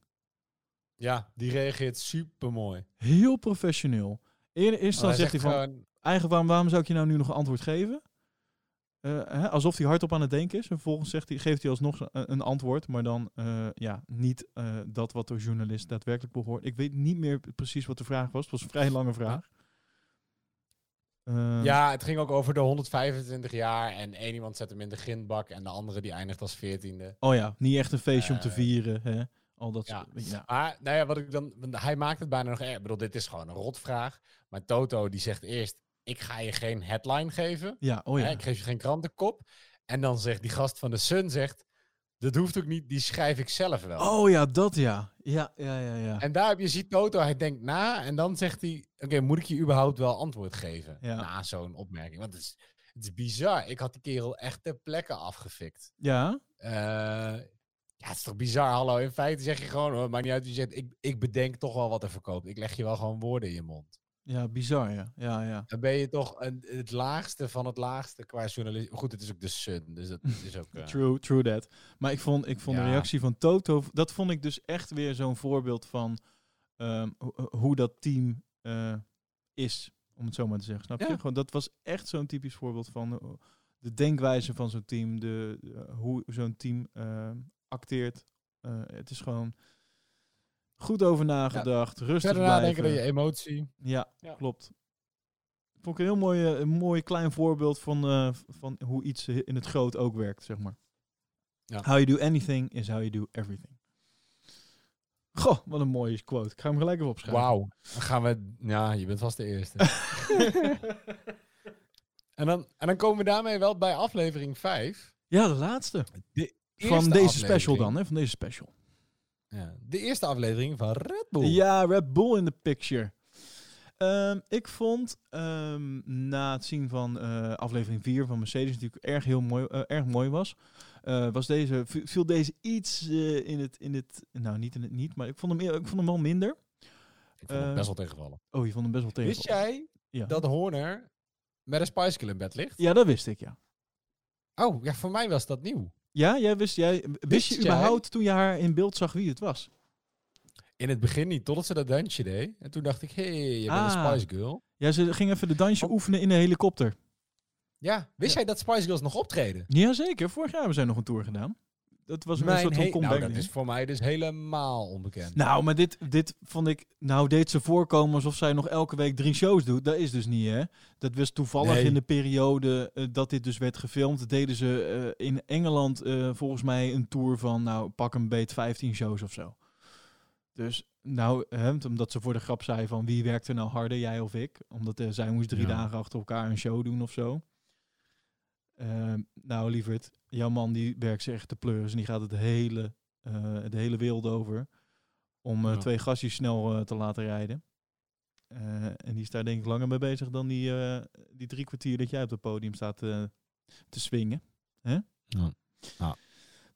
ja, die reageert super mooi. Heel professioneel. Eerder eerst dan zegt hij van... gewoon, Eigenlijk, waarom, waarom zou ik je nou nu nog een antwoord geven? Eh, hè, alsof hij hardop aan het denken is. En vervolgens zegt hij, geeft hij alsnog een, antwoord, maar dan eh, ja, niet eh, dat wat de journalist daadwerkelijk behoort. Ik weet niet meer precies wat de vraag was. Het was een vrij lange vraag. Ja, het ging ook over de 125 jaar en één iemand zet hem in de grindbak en de andere die eindigt als veertiende. Oh ja, niet echt een feestje om te vieren. Hè? Al dat ja. soort- ja. Maar nou ja, wat ik dan, hij maakt het bijna nog erg. Ik bedoel, dit is gewoon een rotvraag. Maar Toto die zegt eerst, ik ga je geen headline geven. Ja, oh Hè, ja. ik geef je geen krantenkop. En dan zegt die gast van de Sun, zegt, dat hoeft ook niet, die schrijf ik zelf wel. Oh ja, dat ja. Ja, ja, ja, ja. En daar heb je ziet Toto, hij denkt na en dan zegt hij, oké, moet ik je überhaupt wel antwoord geven Ja. na zo'n opmerking? Want het is, het is bizar. Ik had die kerel echt ter plekke afgefikt. Ja, Eh, ja, het is toch bizar. Hallo, in feite zeg je gewoon, hoor, maakt niet uit. Je zegt, ik, ik bedenk toch wel wat er verkoopt. Ik leg je wel gewoon woorden in je mond. ja, bizar ja. Ja, ja. Dan ben je toch een, het laagste van het laagste qua journalist. Goed, het is ook de Sun, dus dat is ook... eh, True, true that. Maar ik vond, ik vond de reactie van Toto, dat vond ik dus echt weer zo'n voorbeeld van ehm, ho- hoe dat team eh, is, om het zo maar te zeggen. Snap je? Gewoon, dat was echt zo'n typisch voorbeeld van eh, de denkwijze van zo'n team, de, de- hoe zo'n team ehm, acteert. Eh, het is gewoon goed over nagedacht, rustig Verder blijven. nadenken dan je emotie. Ja, Ja. klopt. Vond ik een heel mooi, een mooi klein voorbeeld van, eh, van hoe iets in het groot ook werkt, zeg maar. Ja. How you do anything is how you do everything. Goh, wat een mooie quote. Ik ga hem gelijk even opschrijven. Wauw. Dan gaan we... Ja, je bent vast de eerste. en, dan, en dan komen we daarmee wel bij aflevering 5. Ja, de laatste. De Van deze aflevering. special dan, hè? Van deze special. Ja, de eerste aflevering van Red Bull. Ja, Red Bull in the picture. Ehm, ik vond ehm, na het zien van eh, aflevering 4 van Mercedes natuurlijk erg heel mooi, eh, erg mooi was. eh, was deze, vi- viel deze iets in, het, in het, nou niet in het niet, maar ik vond hem, eer- ik vond hem wel minder. Ik vond Eh, best wel tegenvallen. Oh, je vond hem best wel tegen. Wist jij Ja. dat Horner met een Spice Girl in bed ligt? ja, dat wist ik, ja. Oh, ja, voor mij was dat nieuw. Ja, jij wist, jij, wist, Wist je jij- überhaupt toen je haar in beeld zag wie het was? In het begin niet, totdat ze dat dansje deed. En toen dacht ik, hé, hey, je bent Ah. een Spice Girl. Ja, ze ging even de dansje Oh. oefenen in een helikopter. Ja, wist Ja. jij dat Spice Girls nog optreden? Jazeker, vorig jaar hebben zij nog een tour gedaan. Dat was een soort van he- comeback. nou, dat is voor mij dus helemaal onbekend. Nou, maar dit, dit vond ik... Nou, deed ze voorkomen alsof zij nog elke week drie shows doet. Dat is dus niet, hè? Dat was toevallig Nee. in de periode eh, dat dit dus werd gefilmd. Deden ze eh, in Engeland eh, volgens mij een tour van, nou, pak een beet 15 shows of zo. Dus, nou, hè, omdat ze voor de grap zei van wie werkte nou harder, jij of ik? Omdat zij moest drie Ja. dagen achter elkaar een show doen of zo. Ehm, nou, lieverd, jouw man die werkt zich echt te pleuren. En die gaat het hele, eh, de hele wereld over om eh, Ja. twee gastjes snel eh, te laten rijden. Eh, en die is daar denk ik langer mee bezig dan die, eh, die drie kwartier dat jij op het podium staat eh, te swingen. Ja. Ja.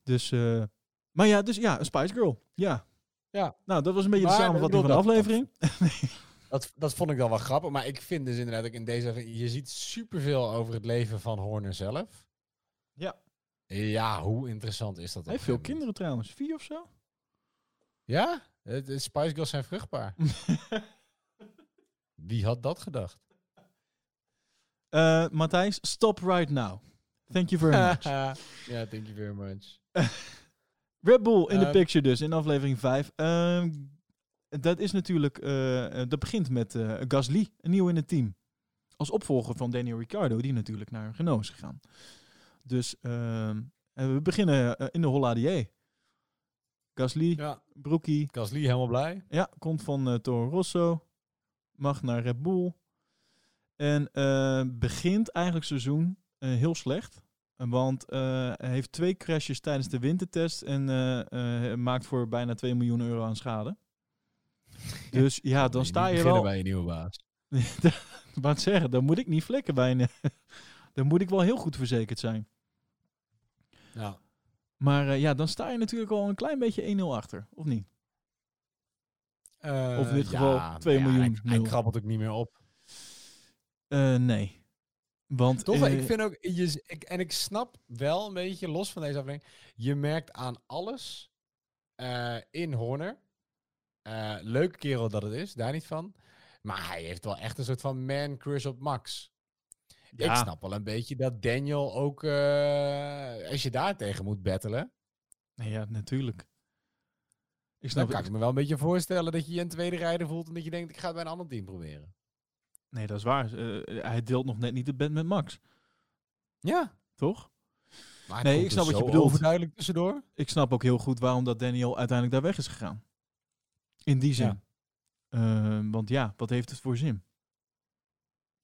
Dus, eh, maar ja, dus ja, een Spice Girl. Ja. Ja. Nou, dat was een beetje de samenvatting van de dat- aflevering. Dat, dat vond ik dan wel grappig. Maar ik vind dus inderdaad ook in deze... Je ziet superveel over het leven van Horner zelf. Ja. Ja, hoe interessant is dat? Hij heeft veel kinderen trouwens. Vier of zo? Ja? Het Spice Girls zijn vruchtbaar. Wie had dat gedacht? Eh, Matthijs, stop right now. Thank you very much. ja, thank you very much. Red Bull in de Eh, picture dus, in aflevering 5. Dat is natuurlijk, eh, dat begint met eh, Gasly, een nieuw in het team. Als opvolger van Daniel Ricciardo, die natuurlijk naar Renault is gegaan. Dus ehm, we beginnen eh, in de Holladier. Gasly, Ja, Broekie, Gasly helemaal blij. ja, komt van Toro Rosso. Mag naar Red Bull. En begint eigenlijk seizoen heel slecht. Want hij heeft twee crashes tijdens de wintertest. En maakt voor bijna 2 miljoen euro aan schade. Dus ja, dan sta je Beginnen wel... bij je nieuwe baas. Wat zeggen, dan moet ik niet vlekken bij een... dan moet ik wel heel goed verzekerd zijn. Ja. Maar eh, ja, dan sta je natuurlijk al een klein beetje 1-0 achter. Of niet? Of in dit geval 2 nou ja, miljoen, Hij, hij krabbelt ook niet meer op. Eh, nee. Want... Toch? eh, ik vind ook, je, ik, en ik snap wel een beetje, los van deze aflevering, je merkt aan alles eh, in Horner. Eh, leuke kerel dat het is, daar niet van. Maar hij heeft wel echt een soort van man crush op Max. Ik snap wel een beetje dat Daniel ook, eh, als je daar tegen moet battelen, Nee, ja, natuurlijk. Ik dan snap kan ik me wel een beetje voorstellen dat je je een tweede rijder voelt en dat je denkt, ik ga het bij een ander team proberen. Nee, dat is waar. Eh, hij deelt nog net niet de band met Max, Ja. toch? Nee, ik snap wat je bedoelt. overduidelijk tussendoor. Ik snap ook heel goed waarom dat Daniel uiteindelijk daar weg is gegaan. In die zin. Ja. Eh, want ja, wat heeft het voor zin?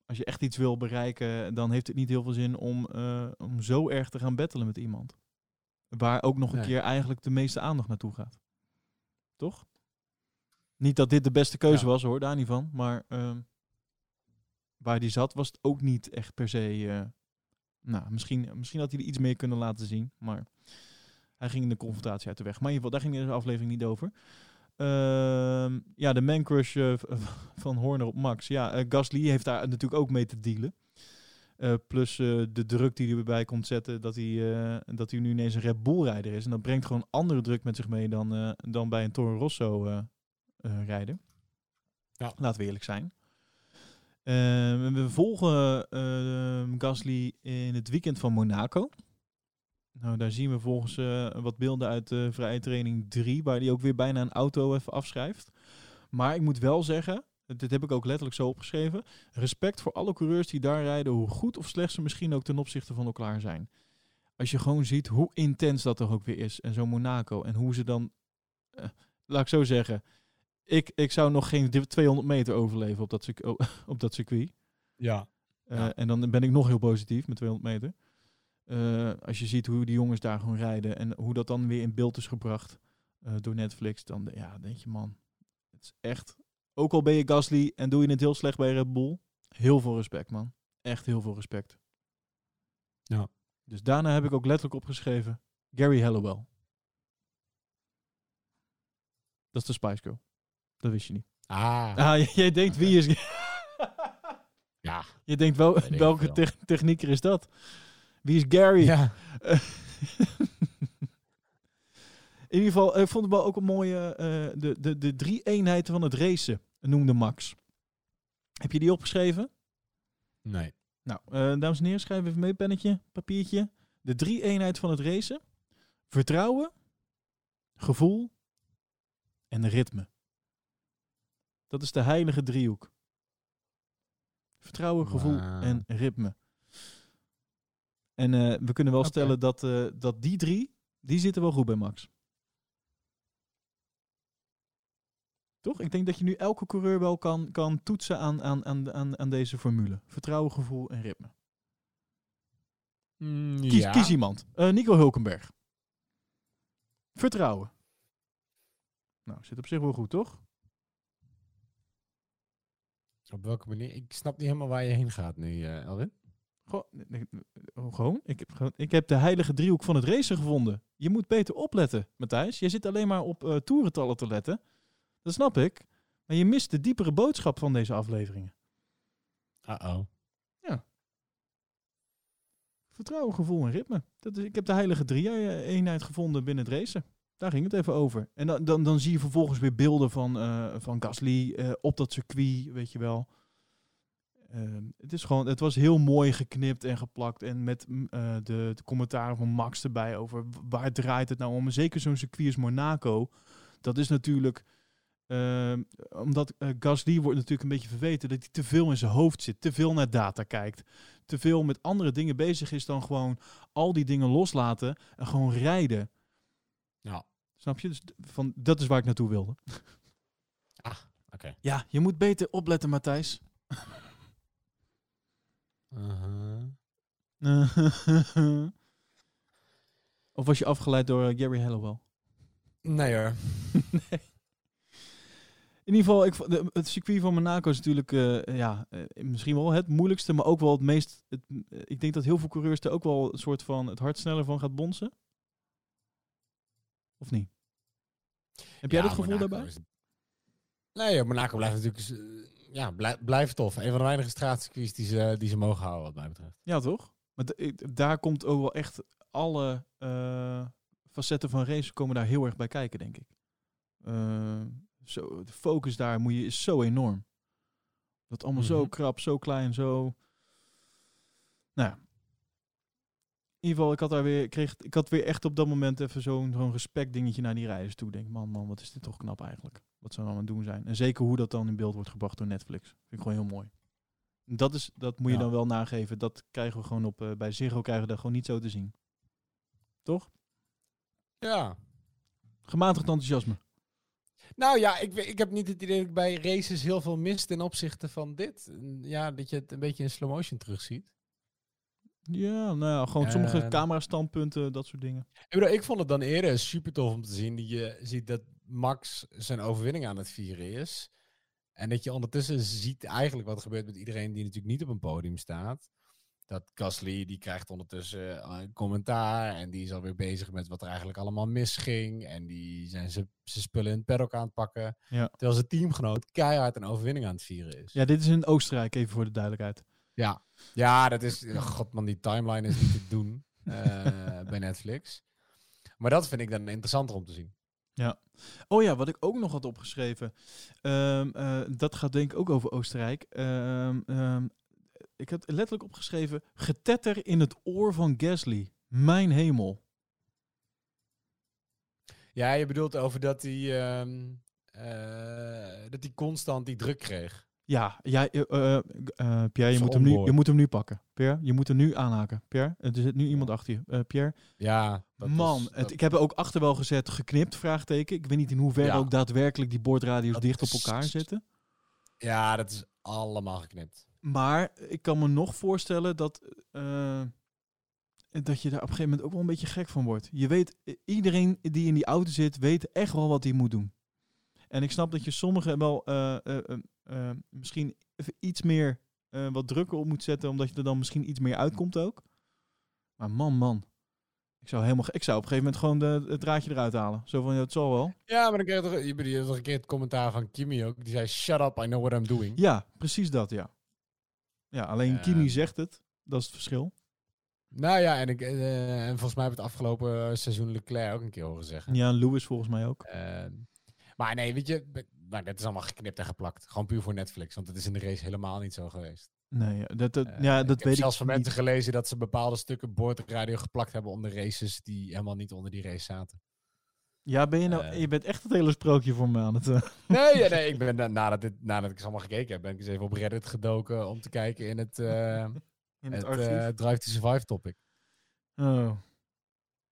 Als je echt iets wil bereiken, dan heeft het niet heel veel zin om, eh, om zo erg te gaan battelen met iemand. Waar ook nog een Nee. keer eigenlijk de meeste aandacht naartoe gaat. Toch? Niet dat dit de beste keuze Ja. was hoor, daar niet van. Maar ehm, waar die zat was het ook niet echt per se... eh, nou, misschien, misschien had hij er iets meer kunnen laten zien. Maar hij ging in de confrontatie uit de weg. Maar in ieder geval, daar ging deze aflevering niet over. Ehm, ja, de man crush eh, van Horner op Max. Ja, eh, Gasly heeft daar natuurlijk ook mee te dealen. Eh, plus de druk die hij erbij komt zetten dat hij, dat hij nu ineens een Red Bull rijder is. En dat brengt gewoon andere druk met zich mee dan, dan bij een Toro Rosso rijder. Ja. Laten we eerlijk zijn. Ehm, we volgen ehm, Gasly in het weekend van Monaco. Nou, daar zien we volgens eh, wat beelden uit de vrije training 3, waar hij ook weer bijna een auto even afschrijft. Maar ik moet wel zeggen, dit heb ik ook letterlijk zo opgeschreven, respect voor alle coureurs die daar rijden, hoe goed of slecht ze misschien ook ten opzichte van elkaar zijn. Als je gewoon ziet hoe intens dat toch ook weer is. En zo Monaco. En hoe ze dan, eh, laat ik zo zeggen, ik, ik zou nog geen 200 meter overleven op dat, op dat circuit. Ja. Eh, Ja. En dan ben ik nog heel positief met 200 meter. Eh, als je ziet hoe die jongens daar gewoon rijden en hoe dat dan weer in beeld is gebracht eh, door Netflix, dan ja, denk je man, het is echt. Ook al ben je Gasly en doe je het heel slecht bij Red Bull, heel veel respect man. Echt heel veel respect. Ja. Dus daarna heb ik ook letterlijk opgeschreven Gary Hallowell. Dat is de Spice Girl. Dat wist je niet. Ah. Ah, jij denkt wie is. Ja. Je denkt wel, welke te- technieker is dat? Wie is Gary? Ja. In ieder geval, ik vond het wel ook een mooie. eh, de, de, de drie eenheden van het racen noemde Max. Heb je die opgeschreven? Nee. Nou, eh, dames en heren, schrijf even mee, pennetje, papiertje. De drie eenheid van het racen. Vertrouwen, gevoel en ritme. Dat is de heilige driehoek. Vertrouwen, gevoel Wauw. en ritme. En eh, we kunnen wel stellen dat, eh, dat die drie, die zitten wel goed bij Max. Toch? Ik denk dat je nu elke coureur wel kan, kan toetsen aan, aan, aan, aan, aan deze formule. Vertrouwen, gevoel en ritme. Mm, Kies, ja. kies iemand. Eh, Nico Hulkenberg. Vertrouwen. Nou, zit op zich wel goed, toch? Op welke manier? Ik snap niet helemaal waar je heen gaat nu, eh, Elwin. Gewoon. Ik, heb, gewoon- ik heb de heilige driehoek van het racen gevonden. Je moet beter opletten, Matthijs. Je zit alleen maar op eh toerentallen te letten. Dat snap ik. Maar je mist de diepere boodschap van deze afleveringen. Uh-oh. Vertrouwen, gevoel en ritme. Dat is, ik heb de heilige drie-eenheid gevonden binnen het racen. Daar ging het even over. En dan, dan, dan zie je vervolgens weer beelden van, eh, van Gasly eh, op dat circuit, weet je wel. Ehm, het, is gewoon, het was heel mooi geknipt en geplakt. En met mm, eh, de, de commentaren van Max erbij over waar draait het nou om. En zeker zo'n circuit als Monaco. Dat is natuurlijk... ehm, omdat eh, Gasly wordt natuurlijk een beetje verweten dat hij te veel in zijn hoofd zit. Te veel naar data kijkt. Te veel met andere dingen bezig is dan gewoon al die dingen loslaten en gewoon rijden. Ja. Snap je? Dus van, dat is waar ik naartoe wilde. Ah, oké. Ja, je moet beter opletten, Matthijs. Uh-huh. of was je afgeleid door eh, Gary Hallowell? Nee hoor. nee. In ieder geval, ik, de- het circuit van Monaco is natuurlijk eh, ja, eh, misschien wel het moeilijkste, maar ook wel het meest. Het, ik denk dat heel veel coureurs er ook wel een soort van het hart sneller van gaat bonzen. Of niet? Heb jij Ja, dat gevoel Monaco daarbij? is- Nee, Monaco blijft natuurlijk... ja, blij- blijft tof. Een van de weinige straatcircuits die ze, die ze mogen houden, wat mij betreft. Ja, toch? Maar daar komt ook wel echt alle eh, facetten van race komen daar heel erg bij kijken, denk ik. Eh, zo, de focus daar moet je, is zo enorm. Dat allemaal zo Mhm. krap, zo klein, zo... Nou ja. In ieder geval, ik had, daar weer, ik kreeg, ik had weer echt op dat moment even zo'n zo'n respect dingetje naar die rijders toe. Denk, man, man, wat is dit toch knap eigenlijk. Wat ze allemaal aan het doen zijn. En zeker hoe dat dan in beeld wordt gebracht door Netflix. Vind ik gewoon heel mooi. Dat, is, dat moet je Ja. dan wel nageven. Dat krijgen we gewoon op, eh, bij Ziggo krijgen we dat gewoon niet zo te zien. Toch? Ja. Gematigd enthousiasme. Nou ja, ik, ik heb niet het idee dat ik bij races heel veel mis ten opzichte van dit. Ja, dat je het een beetje in slow motion terugziet. Ja, nou ja, gewoon sommige Eh, camerastandpunten, dat soort dingen. Ik, bedoel, ik vond het dan eerder super tof om te zien dat je ziet dat Max zijn overwinning aan het vieren is. En dat je ondertussen ziet eigenlijk wat er gebeurt met iedereen die natuurlijk niet op een podium staat. Dat Gasly, die krijgt ondertussen eh, een commentaar en die is alweer bezig met wat er eigenlijk allemaal misging. En die zijn zijn spullen in het paddock aan het pakken. Ja. Terwijl zijn teamgenoot keihard een overwinning aan het vieren is. Ja, dit is in Oostenrijk, even voor de duidelijkheid. Ja, ja dat is. God man, die timeline is niet te doen eh, bij Netflix. Maar dat vind ik dan interessanter om te zien. Oh ja, wat ik ook nog had opgeschreven. Ehm, eh, dat gaat denk ik ook over Oostenrijk. Ehm, ehm, ik had letterlijk opgeschreven... Getetter in het oor van Gasly. Mijn hemel. Ja, je bedoelt over dat hij. eh, dat hij constant die druk kreeg. Ja, jij, eh, Pierre, je moet, hem nu, je moet hem nu pakken. Pierre, je moet hem nu aanhaken. Pierre, er zit nu iemand achter je. Pierre, Ja, dat man, is- het, dat- ik heb er ook achter wel gezet geknipt, vraagteken. Ik weet niet in hoeverre Ja. ook daadwerkelijk die boordradio's dicht op elkaar zitten. ja, dat is allemaal geknipt. Maar ik kan me nog voorstellen dat, dat je daar op een gegeven moment ook wel een beetje gek van wordt. Je weet, iedereen die in die auto zit, weet echt wel wat hij moet doen. En ik snap dat je sommigen wel eh, misschien iets meer eh, wat drukker op moet zetten, omdat je er dan misschien iets meer uitkomt ook. Maar man, man. Ik zou, helemaal, ik zou op een gegeven moment gewoon de, het draadje eruit halen. Zo van, ja, het zal wel. Ja, maar dan kreeg je toch, je toch een keer het commentaar van Kimi ook. Die zei: Shut up, I know what I'm doing. Ja, precies dat, ja. Ja, alleen Kimi Ehm. zegt het. Dat is het verschil. Nou ja, en, ik, eh, en volgens mij heb het afgelopen seizoen Leclerc ook een keer horen zeggen. Ja, Lewis volgens mij ook. Ehm, maar nee, weet je, maar dat is allemaal geknipt en geplakt. Gewoon puur voor Netflix, want het is in de race helemaal niet zo geweest. Nee, ja, dat, dat, Eh, ja, ik dat heb weet ik zelfs van niet. mensen gelezen dat ze bepaalde stukken boordradio geplakt hebben onder races die helemaal niet onder die race zaten. Ja, ben je nou... Eh. je bent echt het hele sprookje voor me aan het... eh, Nee, ja, nee ik ben na- nadat, dit, nadat ik ze allemaal gekeken heb, ben ik eens even op Reddit gedoken om te kijken in het, eh in het, het Drive to Survive topic. Oh.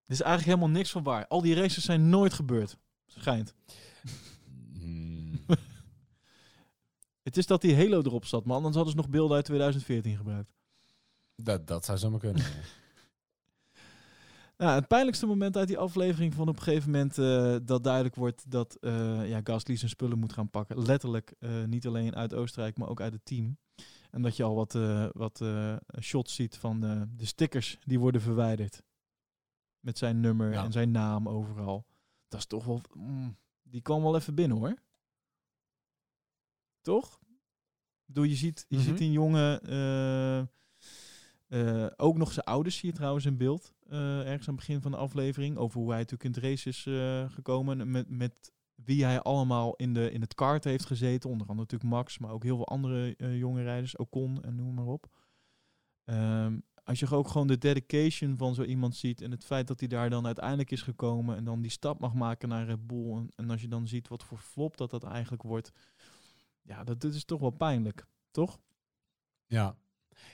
Er is eigenlijk helemaal niks van waar. Al die races zijn nooit gebeurd. Schijnt. Het is dat die Halo erop zat, man. Anders hadden ze nog beelden uit 2014 gebruikt. dat, dat zou zomaar kunnen. Nou, het pijnlijkste moment uit die aflevering van op een gegeven moment eh, dat duidelijk wordt dat eh ja, Gasly zijn spullen moet gaan pakken. Letterlijk, eh, niet alleen uit Oostenrijk, maar ook uit het team. En dat je al wat, wat shots ziet van de, de stickers die worden verwijderd. Met zijn nummer Ja. en zijn naam overal. Dat is toch wel... mm, die kwam wel even binnen hoor. Toch? Ik bedoel, je ziet, je Mhm. ziet een jongen... eh, eh, ook nog zijn ouders zie je trouwens in beeld. eh, ergens aan het begin van de aflevering. Over hoe hij natuurlijk in het race is gekomen. en Met, met wie hij allemaal in, de, in het kart heeft gezeten. Onder andere natuurlijk Max, maar ook heel veel andere jonge rijders. Ocon en noem maar op. Ehm, als je ook gewoon de dedication van zo iemand ziet. En het feit dat hij daar dan uiteindelijk is gekomen. En dan die stap mag maken naar Red Bull. En, en als je dan ziet wat voor flop dat dat eigenlijk wordt. Ja, dat, dat is toch wel pijnlijk. Toch? Ja.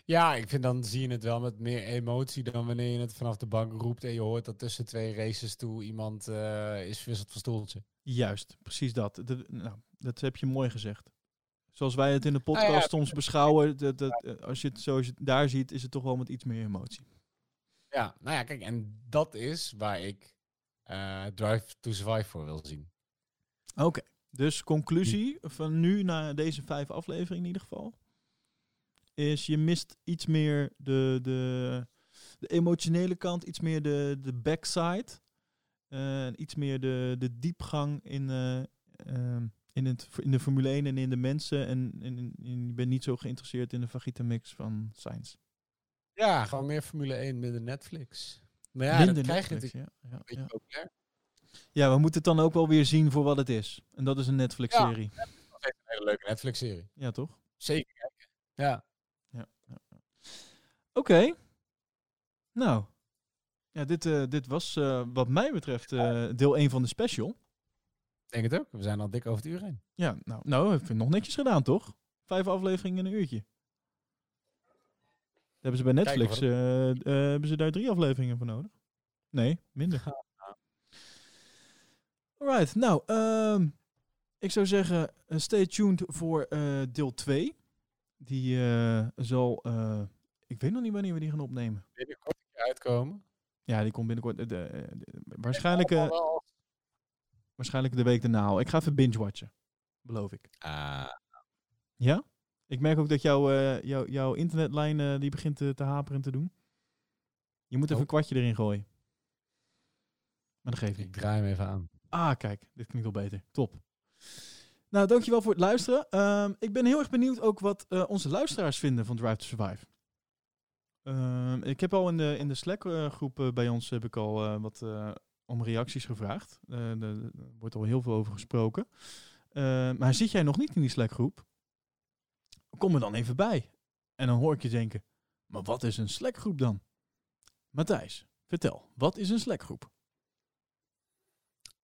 Ja, ik vind dan zie je het wel met meer emotie dan wanneer je het vanaf de bank roept en je hoort dat tussen twee races toe iemand eh, is verwisseld van stoeltje. Juist, precies dat. De- nou, dat heb je mooi gezegd. Zoals wij het in de podcast Nou ja, soms beschouwen, dat, dat, eh, als je het zoals je daar ziet, is het toch wel met iets meer emotie. Ja, nou ja, kijk, en dat is waar ik eh, Drive to Survive voor wil zien. Oké, dus conclusie van nu naar deze vijf afleveringen in ieder geval, is je mist iets meer de, de, de emotionele kant, iets meer de, de backside, en iets meer de, de diepgang in, eh, ehm, in, het, in de Formule 1 en in de mensen. En, en, en je bent niet zo geïnteresseerd in de Vagita mix van Sainz. Ja, gewoon meer Formule 1, minder Netflix. Maar ja, Minder dat krijg je natuurlijk ja. Ja, we moeten het dan ook wel weer zien voor wat het is. En dat is een Netflix-serie. Ja. Nog steeds een hele leuke Netflix-serie. toch? Zeker kijken. Ja. Ja. ja, ja. Oké. Nou. Ja, dit, eh, dit was eh, wat mij betreft eh, deel 1 van de special. Ik denk het ook. We zijn al dik over het uur heen. Ja, nou, nou vind het nog netjes gedaan, toch? Vijf afleveringen in een uurtje. Hebben ze bij Netflix, hebben ze daar drie afleveringen voor nodig? Nee, minder. Alright, nou, ehm, ik zou zeggen, eh, stay tuned voor eh, deel 2. Die eh, zal, ik weet nog niet wanneer we die gaan opnemen. Binnenkort uitkomen. Ja, die komt binnenkort, de, de- waarschijnlijk, waarschijnlijk de week daarna al. Ik ga even binge-watchen, beloof ik. Ah, Ja? Ik merk ook dat jouw, eh, jouw, jouw internetlijn die begint te, te haperen en te doen. Je moet even Oh. een kwartje erin gooien. Maar dat geeft niet. ik draai hem even aan. Ah, kijk, dit klinkt wel beter. Top. Nou, dankjewel voor het luisteren. Ehm, ik ben heel erg benieuwd ook wat eh, onze luisteraars vinden van Drive to Survive. Ehm, ik heb al in de, in de Slack-groep eh, bij ons heb ik al eh, wat eh, om reacties gevraagd. Eh, er wordt al heel veel over gesproken. Eh, maar zit jij nog niet in die Slack-groep? Kom er dan even bij. En dan hoor ik je denken, maar wat is een Slack-groep dan? Matthijs, vertel, wat is een Slack-groep?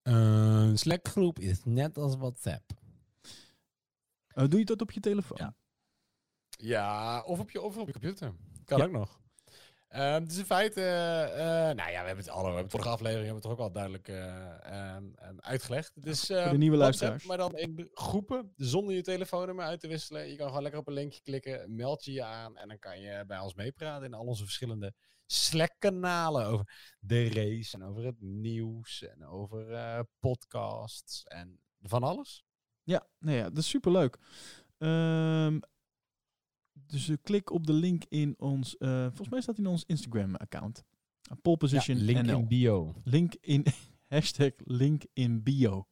Een Slack-groep is net als WhatsApp. Eh, doe je dat op je telefoon? Ja. Ja, of op je, of op je computer. Kan Ja. ook nog. Ehm, het is in feite, eh, eh, nou ja, we hebben het alle, we hebben het vorige aflevering hebben we het toch ook al duidelijk eh, ehm, ehm, uitgelegd. Het is de nieuwe WhatsApp, luisteraars. Maar dan in groepen, zonder je telefoonnummer uit te wisselen. Je kan gewoon lekker op een linkje klikken, meld je je aan en dan kan je bij ons meepraten in al onze verschillende Slack-kanalen over de race en over het nieuws en over eh, podcasts en van alles. Ja, nou ja, dat is superleuk. Ehm dus klik op de link in ons, eh, volgens mij staat die in ons Instagram-account. Pole Position link NL. in bio. Link in, hashtag link in bio.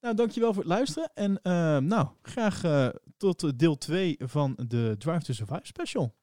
Nou, dankjewel voor het luisteren. En ehm, nou, graag eh, tot deel 2 van de Drive to Survive special.